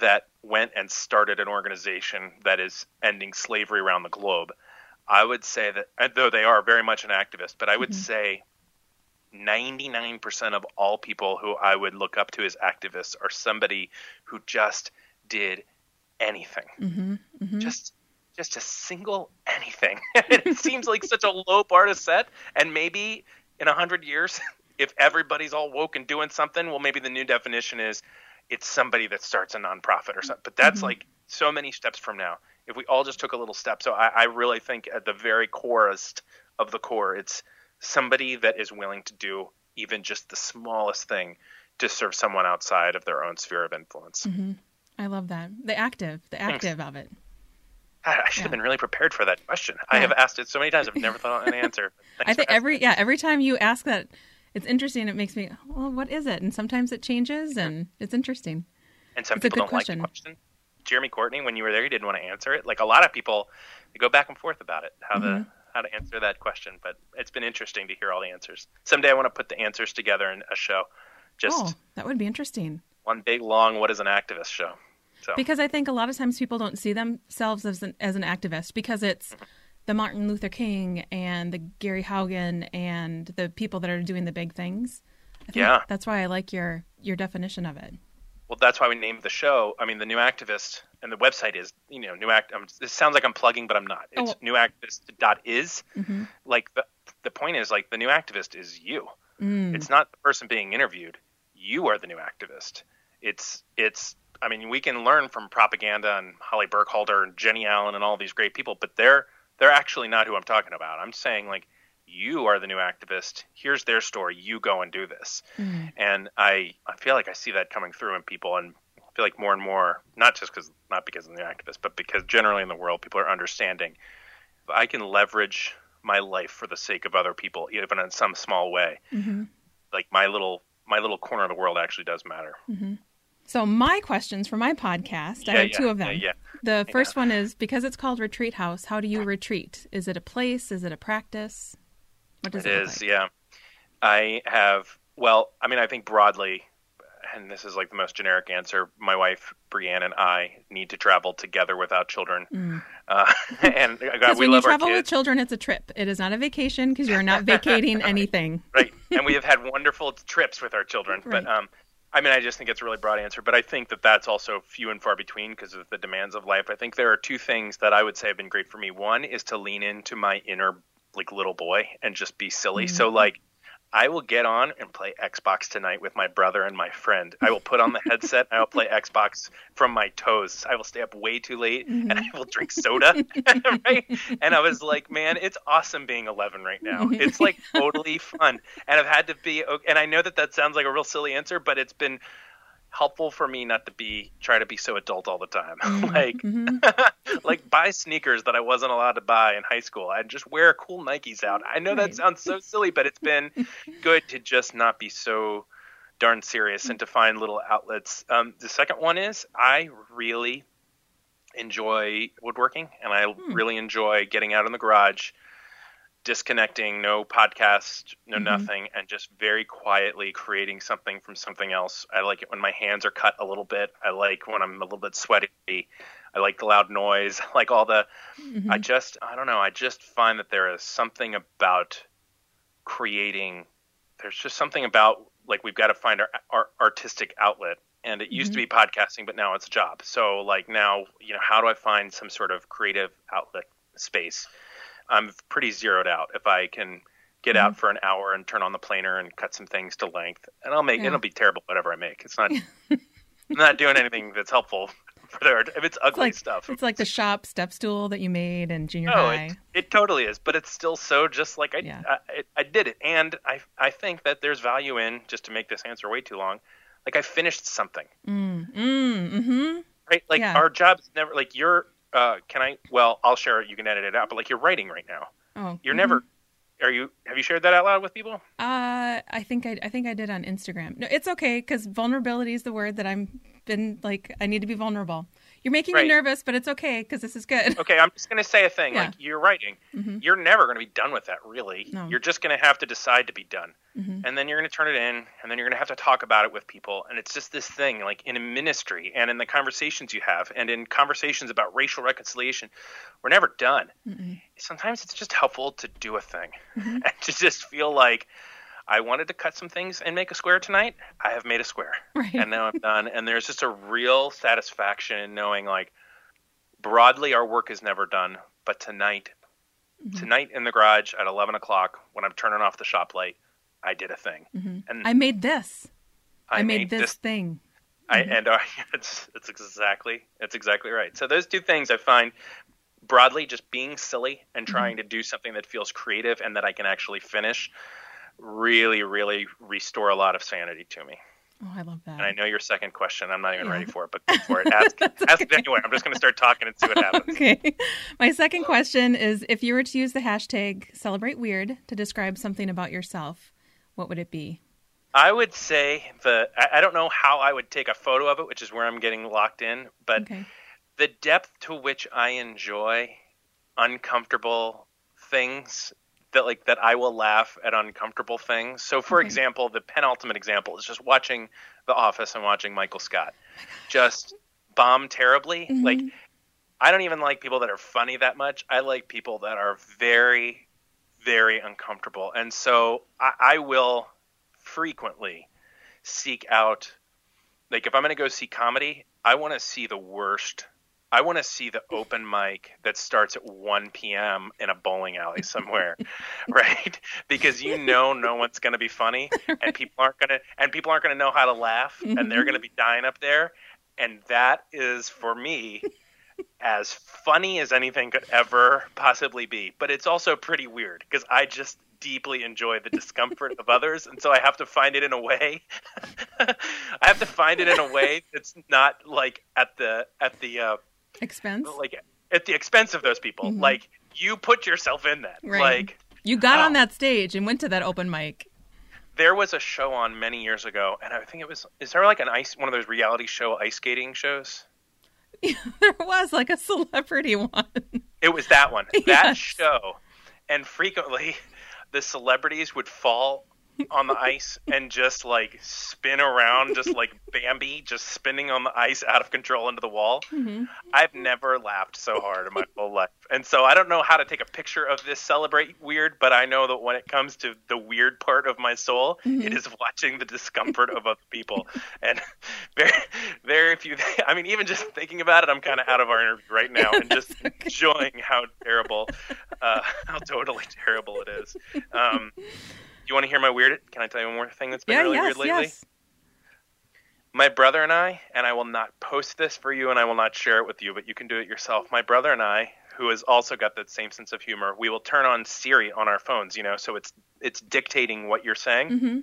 that went and started an organization that is ending slavery around the globe. I would say that, though they are very much an activist, but I would mm-hmm. say 99% of all people who I would look up to as activists are somebody who just did anything. Mm-hmm. Mm-hmm. Just just a single anything. it seems like such a low bar to set. And maybe in a hundred years, if everybody's all woke and doing something, well, maybe the new definition is it's somebody that starts a nonprofit or something. But that's mm-hmm. like so many steps from now. If we all just took a little step, so I, I really think at the very corest of the core, it's somebody that is willing to do even just the smallest thing to serve someone outside of their own sphere of influence. Mm-hmm. I love that. The active, the active Thanks. of it. I should yeah. have been really prepared for that question. Yeah. I have asked it so many times. I've never thought of an answer. I think every yeah every time you ask that, it's interesting. It makes me well, what is it? And sometimes it changes, and it's interesting. And some it's people don't question. like the question. Jeremy Courtney, when you were there, you didn't want to answer it. Like a lot of people, they go back and forth about it, how mm-hmm. the how to answer that question. But it's been interesting to hear all the answers. Someday I want to put the answers together in a show. Just oh, that would be interesting. One big long "What is an activist?" show. So. Because I think a lot of times people don't see themselves as an, as an activist because it's mm-hmm. the Martin Luther King and the Gary Haugen and the people that are doing the big things. yeah, that's why I like your your definition of it. Well, that's why we named the show. I mean, the new activist and the website is you know new act. Um, this sounds like I'm plugging, but I'm not. It's oh. newactivist.is. Mm-hmm. Like the the point is like the new activist is you. Mm. It's not the person being interviewed. You are the new activist. It's it's I mean, we can learn from propaganda and Holly Burkhalter and Jennie Allen and all these great people, but they're they're actually not who I'm talking about. I'm saying like you are the new activist. Here's their story. You go and do this. Mm. And I I feel like I see that coming through in people, and I feel like more and more, not just because not because of the activist, but because generally in the world people are understanding. I can leverage my life for the sake of other people, even in some small way. Mm-hmm. Like my little my little corner of the world actually does matter. Mm-hmm. So my questions for my podcast, yeah, I have yeah, two of them. Yeah, the first one is because it's called Retreat House. How do you retreat? Is it a place? Is it a practice? What does it, it is? Like? Yeah, I have. Well, I mean, I think broadly, and this is like the most generic answer. My wife Brianne and I need to travel together without children, mm. uh, and God, we when you travel with children, it's a trip. It is not a vacation because you're not vacating anything. right, and we have had wonderful trips with our children, right. but um, I mean, I just think it's a really broad answer, but I think that that's also few and far between because of the demands of life. I think there are two things that I would say have been great for me. One is to lean into my inner like little boy and just be silly. Mm-hmm. So like I will get on and play Xbox tonight with my brother and my friend. I will put on the headset. I will play Xbox from my toes. I will stay up way too late mm-hmm. and I will drink soda. right? And I was like, man, it's awesome being 11 right now. It's like totally fun. And I've had to be, and I know that that sounds like a real silly answer, but it's been helpful for me not to be try to be so adult all the time. Mm-hmm. like mm-hmm. like buy sneakers that I wasn't allowed to buy in high school. I'd just wear cool Nikes out. I know right. that sounds so silly, but it's been good to just not be so darn serious and to find little outlets. Um, the second one is I really enjoy woodworking and I hmm. really enjoy getting out in the garage disconnecting, no podcast, no mm-hmm. nothing, and just very quietly creating something from something else. I like it when my hands are cut a little bit. I like when I'm a little bit sweaty. I like the loud noise. I like all the. Mm-hmm. I just, I don't know. I just find that there is something about creating. There's just something about like we've got to find our, our artistic outlet and it used mm-hmm. to be podcasting but now it's a job so like now you know how do i find some sort of creative outlet space I'm pretty zeroed out. If I can get mm-hmm. out for an hour and turn on the planer and cut some things to length, and I'll make yeah. it'll be terrible whatever I make. It's not I'm not doing anything that's helpful for their if it's ugly it's like, stuff. It's like the shop step stool that you made in junior oh, high. It, it totally is, but it's still so just like I, yeah. I, I did it, and I I think that there's value in just to make this answer way too long. Like I finished something. Mm, mm, mm-hmm. Right, like yeah. our job's never like you're uh, can I? Well, I'll share it. You can edit it out. But like you're writing right now. Oh, you're mm-hmm. never. Are you? Have you shared that out loud with people? Uh, I think I, I think I did on Instagram. No, it's okay because vulnerability is the word that I'm been like. I need to be vulnerable. You're making right. me nervous, but it's okay because this is good. Okay, I'm just going to say a thing. Yeah. Like you're writing, mm-hmm. you're never going to be done with that. Really, no. you're just going to have to decide to be done, mm-hmm. and then you're going to turn it in, and then you're going to have to talk about it with people, and it's just this thing. Like in a ministry, and in the conversations you have, and in conversations about racial reconciliation, we're never done. mm Sometimes it's just helpful to do a thing, mm-hmm. and to just feel like I wanted to cut some things and make a square tonight. I have made a square, right. and now I'm done. And there's just a real satisfaction in knowing, like, broadly, our work is never done, but tonight mm-hmm. tonight in the garage at 11 o'clock when I'm turning off the shop light, I did a thing. Mm-hmm. And I made this. I, I made, made, this, this thing. I, mm-hmm. and uh, it's, it's exactly it's exactly right. So those two things I find broadly just being silly and mm-hmm. trying to do something that feels creative and that I can actually finish really really restore a lot of sanity to me. Oh, I love that. And I know your second question. I'm not even yeah. ready for it, but go for it. Ask, ask it anyway. I'm just going to start talking and see what happens. okay. My second question is if you were to use the hashtag celebrate weird to describe something about yourself, what would it be? I would say the I, I don't know how I would take a photo of it, which is where I'm getting locked in, but okay. the depth to which I enjoy uncomfortable things that like that I will laugh at uncomfortable things. So for example, the penultimate example is just watching The Office and watching Michael Scott just bomb terribly. Mm-hmm. Like I don't even like people that are funny that much. I like people that are very very uncomfortable. And so I, I will frequently seek out like if I'm going to go see comedy, I want to see the worst. I want to see the open mic that starts at 1 p.m. in a bowling alley somewhere, right? Because you know no one's going to be funny, and people aren't going to, and people aren't going to know how to laugh, mm-hmm. and they're going to be dying up there, and that is for me as funny as anything could ever possibly be. But it's also pretty weird because I just deeply enjoy the discomfort of others, and so I have to find it in a way. I have to find it in a way that's not like at the at the uh, expense, like at the expense of those people. Mm-hmm. Like you put yourself in that. Right. Like you got on that stage and went to that open mic. There was a show on many years ago, and I think it was. Is there like an ice one of those reality show ice skating shows? there was like a celebrity one. It was that one. That show. And frequently the celebrities would fall on the ice and just like spin around, just like Bambi, just spinning on the ice out of control into the wall. Mm-hmm. I've never laughed so hard in my whole life. And so I don't know how to take a picture of this celebrate weird, but I know that when it comes to the weird part of my soul, mm-hmm. it is watching the discomfort of other people. And very, very few, I mean, even just thinking about it, I'm kind of out of our interview right now and just enjoying how terrible, uh, how totally terrible it is. Um, you want to hear my weird? Can I tell you one more thing that's been yeah, really yes, weird lately? Yes. My brother and I, and I will not post this for you, and I will not share it with you, but you can do it yourself. My brother and I, who has also got that same sense of humor, we will turn on Siri on our phones. You know, so it's it's dictating what you're saying. Mm-hmm.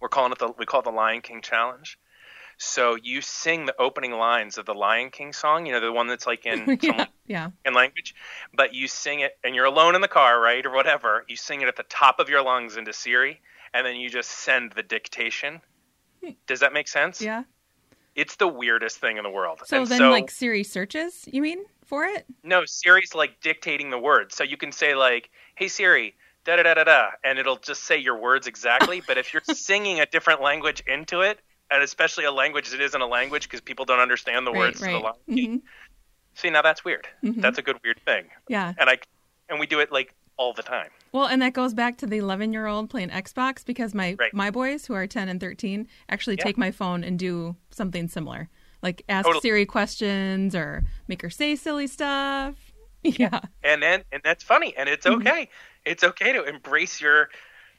We're calling it the we call it the Lion King challenge. So you sing the opening lines of the Lion King song, you know, the one that's like in yeah, yeah. in language, but you sing it and you're alone in the car, right, or whatever. You sing it at the top of your lungs into Siri, and then you just send the dictation. Does that make sense? Yeah. It's the weirdest thing in the world. So and then, so, like Siri searches, you mean for it? No, Siri's like dictating the words. So you can say like, "Hey Siri." Da da da da da, and it'll just say your words exactly. but if you're singing a different language into it, and especially a language that isn't a language because people don't understand the right, words right. to the line. Mm-hmm. See, now that's weird. Mm-hmm. That's a good weird thing. Yeah. And I and we do it like all the time. Well, and that goes back to the 11 year old playing Xbox because my right. my boys who are 10 and 13 actually yeah. take my phone and do something similar, like ask totally. Siri questions or make her say silly stuff. Yeah. And then and that's funny and it's mm-hmm. okay. Mm-hmm. It's okay to embrace your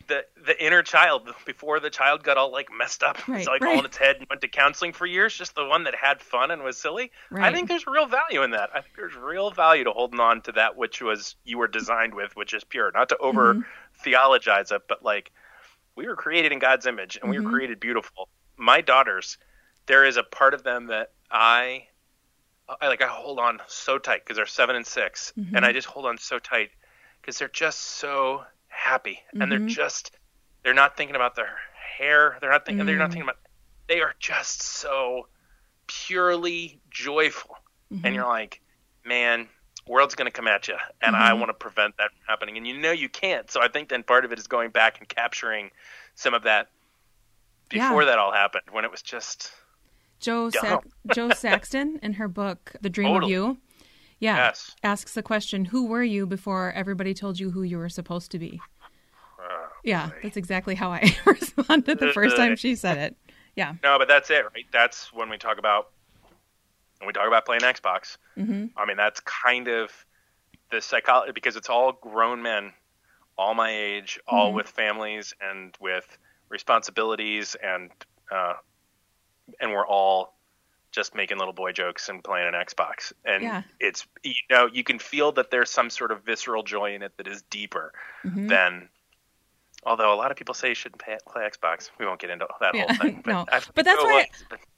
the the inner child before the child got all like messed up, right, it's like right. all in its head and went to counseling for years. Just the one that had fun and was silly. Right. I think there's real value in that. I think there's real value to holding on to that which was you were designed with, which is pure. Not to over mm-hmm. theologize it, but like we were created in God's image and mm-hmm. we were mm-hmm. created beautiful. My daughters, there is a part of them that I, I like. I hold on so tight because they're seven and 6 mm-hmm. and I just hold on so tight because they're just so happy mm-hmm. and they're mm-hmm. just they're not thinking about their hair they're not thinking mm-hmm. they're not mm. thinking about they are just so purely joyful mm-hmm. and you're like man world's going to come at you and i mm-hmm. want to prevent that from happening and you know you can't so i think then part of it is going back and capturing some of that before yeah. that all happened when it was just Jo Sac- Jo Saxton in her book The Dream totally. of You yeah. Yes. Asks the question, who were you before everybody told you who you were supposed to be? Oh, yeah, boy. that's exactly how I responded the first time she said it. Yeah. No, but that's it, right? That's when we talk about when we talk about playing Xbox. Mm-hmm. I mean, that's kind of the psychology because it's all grown men, all my age, all mm-hmm. with families and with responsibilities, and uh, and we're all just making little boy jokes and playing an Xbox. And yeah. it's you know you can feel that there's some sort of visceral joy in it that is deeper mm-hmm. than. Although a lot of people say you shouldn't play, play Xbox, we won't get into that yeah. whole thing. But no, but that's why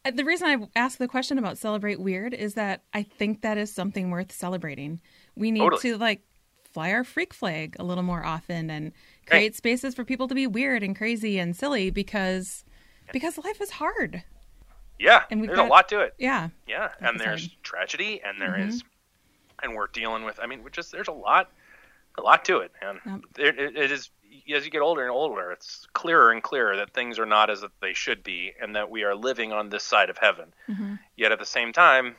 I, the reason I asked the question about celebrate weird is that I think that is something worth celebrating. We need totally. to like fly our freak flag a little more often and create spaces for people to be weird and crazy and silly because because life is hard. Yeah, and there's got, a lot to it. Yeah, yeah, and there's tragedy, and there mm-hmm. is, and we're dealing with. I mean, we just there's a lot, a lot to it, and yep. it, it is as you get older and older, it's clearer and clearer that things are not as they should be, and that we are living on this side of heaven. Mm-hmm. Yet at the same time,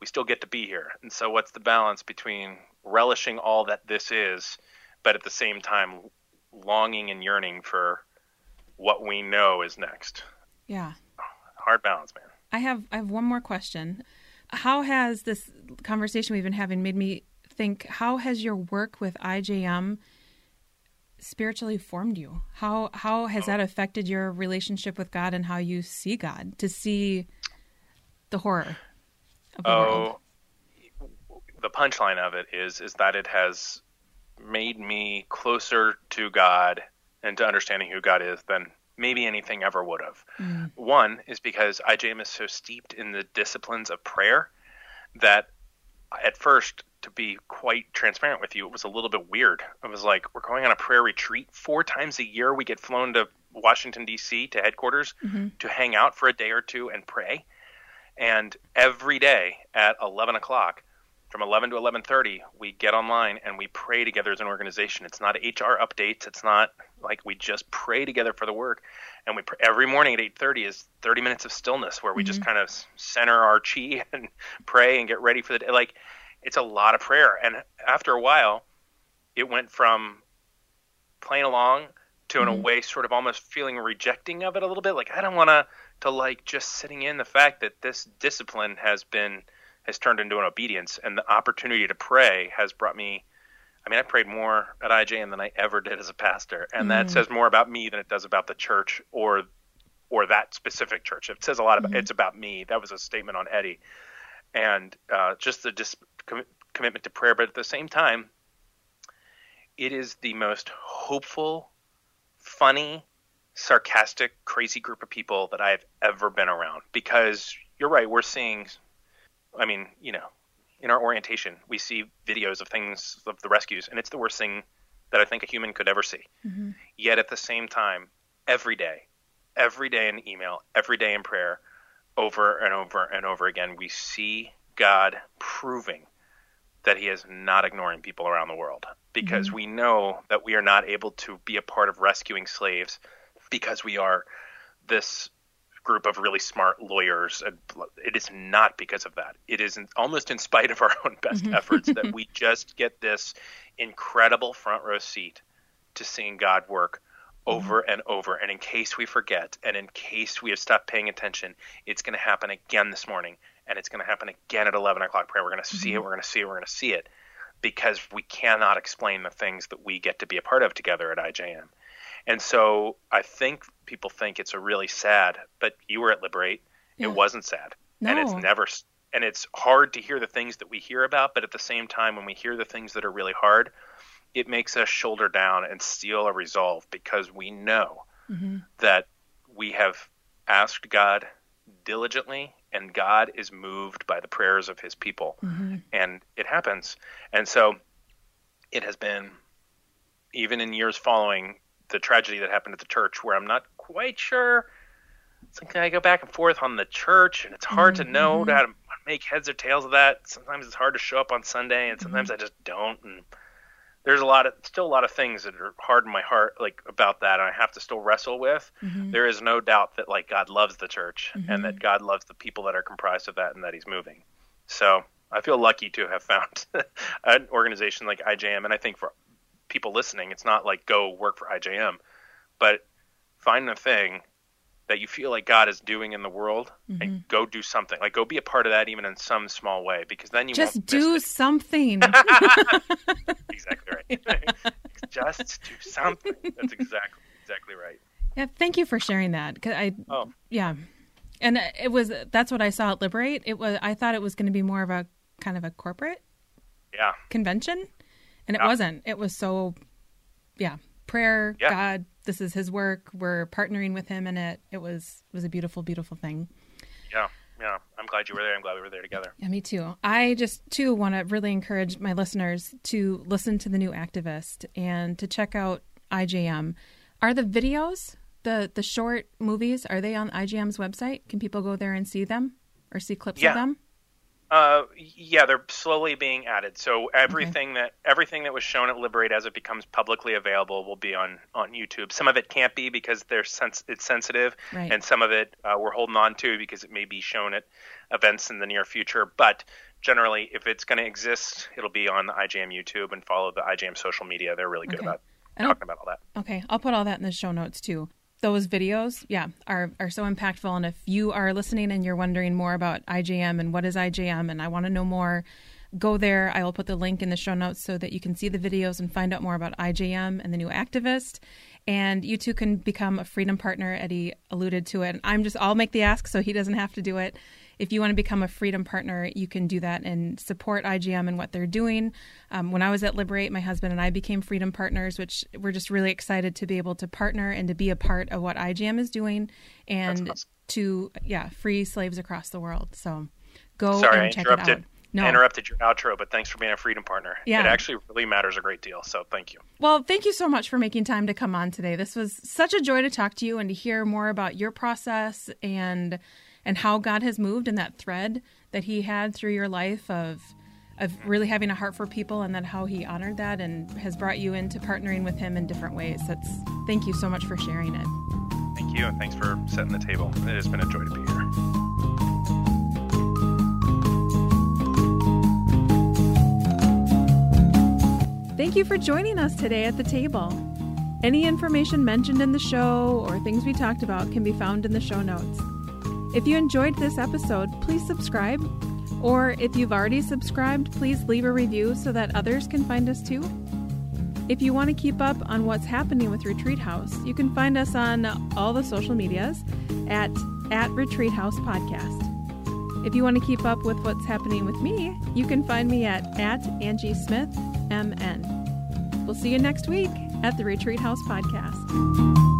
we still get to be here. And so, what's the balance between relishing all that this is, but at the same time longing and yearning for what we know is next? Yeah hard balance, man. I have I have one more question. How has this conversation we've been having made me think? How has your work with IJM spiritually formed you? How how has oh. that affected your relationship with God and how you see God? To see the horror of the oh, world. The punchline of it is is that it has made me closer to God and to understanding who God is than maybe anything ever would have. Mm. One is because IJM is so steeped in the disciplines of prayer that at first, to be quite transparent with you, it was a little bit weird. It was like, we're going on a prayer retreat. Four times a year, we get flown to Washington, D.C., to headquarters mm-hmm. to hang out for a day or two and pray. And every day at 11 o'clock, from 11 to 11:30 we get online and we pray together as an organization it's not hr updates it's not like we just pray together for the work and we pray, every morning at 8:30 is 30 minutes of stillness where we mm-hmm. just kind of center our chi and pray and get ready for the day like it's a lot of prayer and after a while it went from playing along to in mm-hmm. a way sort of almost feeling rejecting of it a little bit like i don't want to to like just sitting in the fact that this discipline has been has turned into an obedience, and the opportunity to pray has brought me. I mean, I prayed more at IJM than I ever did as a pastor, and mm. that says more about me than it does about the church or or that specific church. It says a lot about mm. it's about me. That was a statement on Eddie, and uh, just the dis- com- commitment to prayer. But at the same time, it is the most hopeful, funny, sarcastic, crazy group of people that I've ever been around. Because you're right, we're seeing I mean, you know, in our orientation, we see videos of things of the rescues, and it's the worst thing that I think a human could ever see. Mm-hmm. Yet at the same time, every day, every day in email, every day in prayer, over and over and over again, we see God proving that He is not ignoring people around the world because mm-hmm. we know that we are not able to be a part of rescuing slaves because we are this group of really smart lawyers. And it is not because of that. It is in, almost in spite of our own best mm-hmm. efforts that we just get this incredible front row seat to seeing God work over mm-hmm. and over. And in case we forget, and in case we have stopped paying attention, it's going to happen again this morning, and it's going to happen again at 11 o'clock prayer. We're going to see mm-hmm. it. We're going to see it. We're going to see it because we cannot explain the things that we get to be a part of together at IJM. And so I think people think it's a really sad, but you were at Liberate. Yeah. It wasn't sad. No. And it's never and it's hard to hear the things that we hear about, but at the same time when we hear the things that are really hard, it makes us shoulder down and steel a resolve because we know mm-hmm. that we have asked God diligently and God is moved by the prayers of his people. Mm-hmm. And it happens. And so it has been even in years following the tragedy that happened at the church, where I'm not quite sure. Like I go back and forth on the church, and it's hard mm-hmm. to know how to make heads or tails of that. Sometimes it's hard to show up on Sunday, and sometimes mm-hmm. I just don't. And there's a lot of still a lot of things that are hard in my heart, like about that, and I have to still wrestle with. Mm-hmm. There is no doubt that like God loves the church, and that mm-hmm. God loves the people that are comprised of that, and that He's moving. So I feel lucky to have found an organization like IJM, and I think for people listening, it's not like go work for IJM, but find a thing that you feel like God is doing in the world mm-hmm. and go do something. Like go be a part of that even in some small way because then you just do something. exactly right. just do something. That's exactly exactly right. Yeah, thank you for sharing that. Cause I oh. yeah. And it was that's what I saw at Liberate. It was I thought it was going to be more of a kind of a corporate yeah convention and it yeah. wasn't. It was so yeah, prayer, yeah. God, this is his work. We're partnering with him in it. It was it was a beautiful, beautiful thing. Yeah. Yeah, I'm glad you were there. I'm glad we were there together. Yeah, me too. I just too want to really encourage my listeners to listen to the new activist and to check out IJM. Are the videos, the the short movies, are they on IJM's website? Can people go there and see them or see clips yeah. of them? Uh, yeah, they're slowly being added. So everything okay. that everything that was shown at Liberate as it becomes publicly available will be on on YouTube. Some of it can't be because they're sens- it's sensitive, right. and some of it uh, we're holding on to because it may be shown at events in the near future. But generally, if it's going to exist, it'll be on the IJM YouTube and follow the IJM social media. They're really good okay. about talking about all that. Okay, I'll put all that in the show notes too those videos, yeah, are are so impactful. And if you are listening and you're wondering more about IJM and what is IJM, and I want to know more, go there. I will put the link in the show notes so that you can see the videos and find out more about IJM and the new activist. And you too can become a freedom partner. Eddie alluded to it. I'm just I'll make the ask so he doesn't have to do it if you want to become a freedom partner, you can do that and support IJM and what they're doing. Um, when I was at Liberate, my husband and I became freedom partners, which we're just really excited to be able to partner and to be a part of what IJM is doing and awesome. to yeah free slaves across the world. So go Sorry, and check it out. No. I interrupted your outro, but thanks for being a freedom partner. Yeah. It actually really matters a great deal. So thank you. Well, thank you so much for making time to come on today. This was such a joy to talk to you and to hear more about your process and and how God has moved in that thread that He had through your life of of really having a heart for people and then how he honored that and has brought you into partnering with him in different ways. That's thank you so much for sharing it. Thank you, and thanks for setting the table. It has been a joy to be here. Thank you for joining us today at the table. Any information mentioned in the show or things we talked about can be found in the show notes. If you enjoyed this episode, please subscribe. Or if you've already subscribed, please leave a review so that others can find us too. If you want to keep up on what's happening with Retreat House, you can find us on all the social medias at, at Retreat House Podcast. If you want to keep up with what's happening with me, you can find me at, at Angie Smith MN. We'll see you next week at the Retreat House Podcast.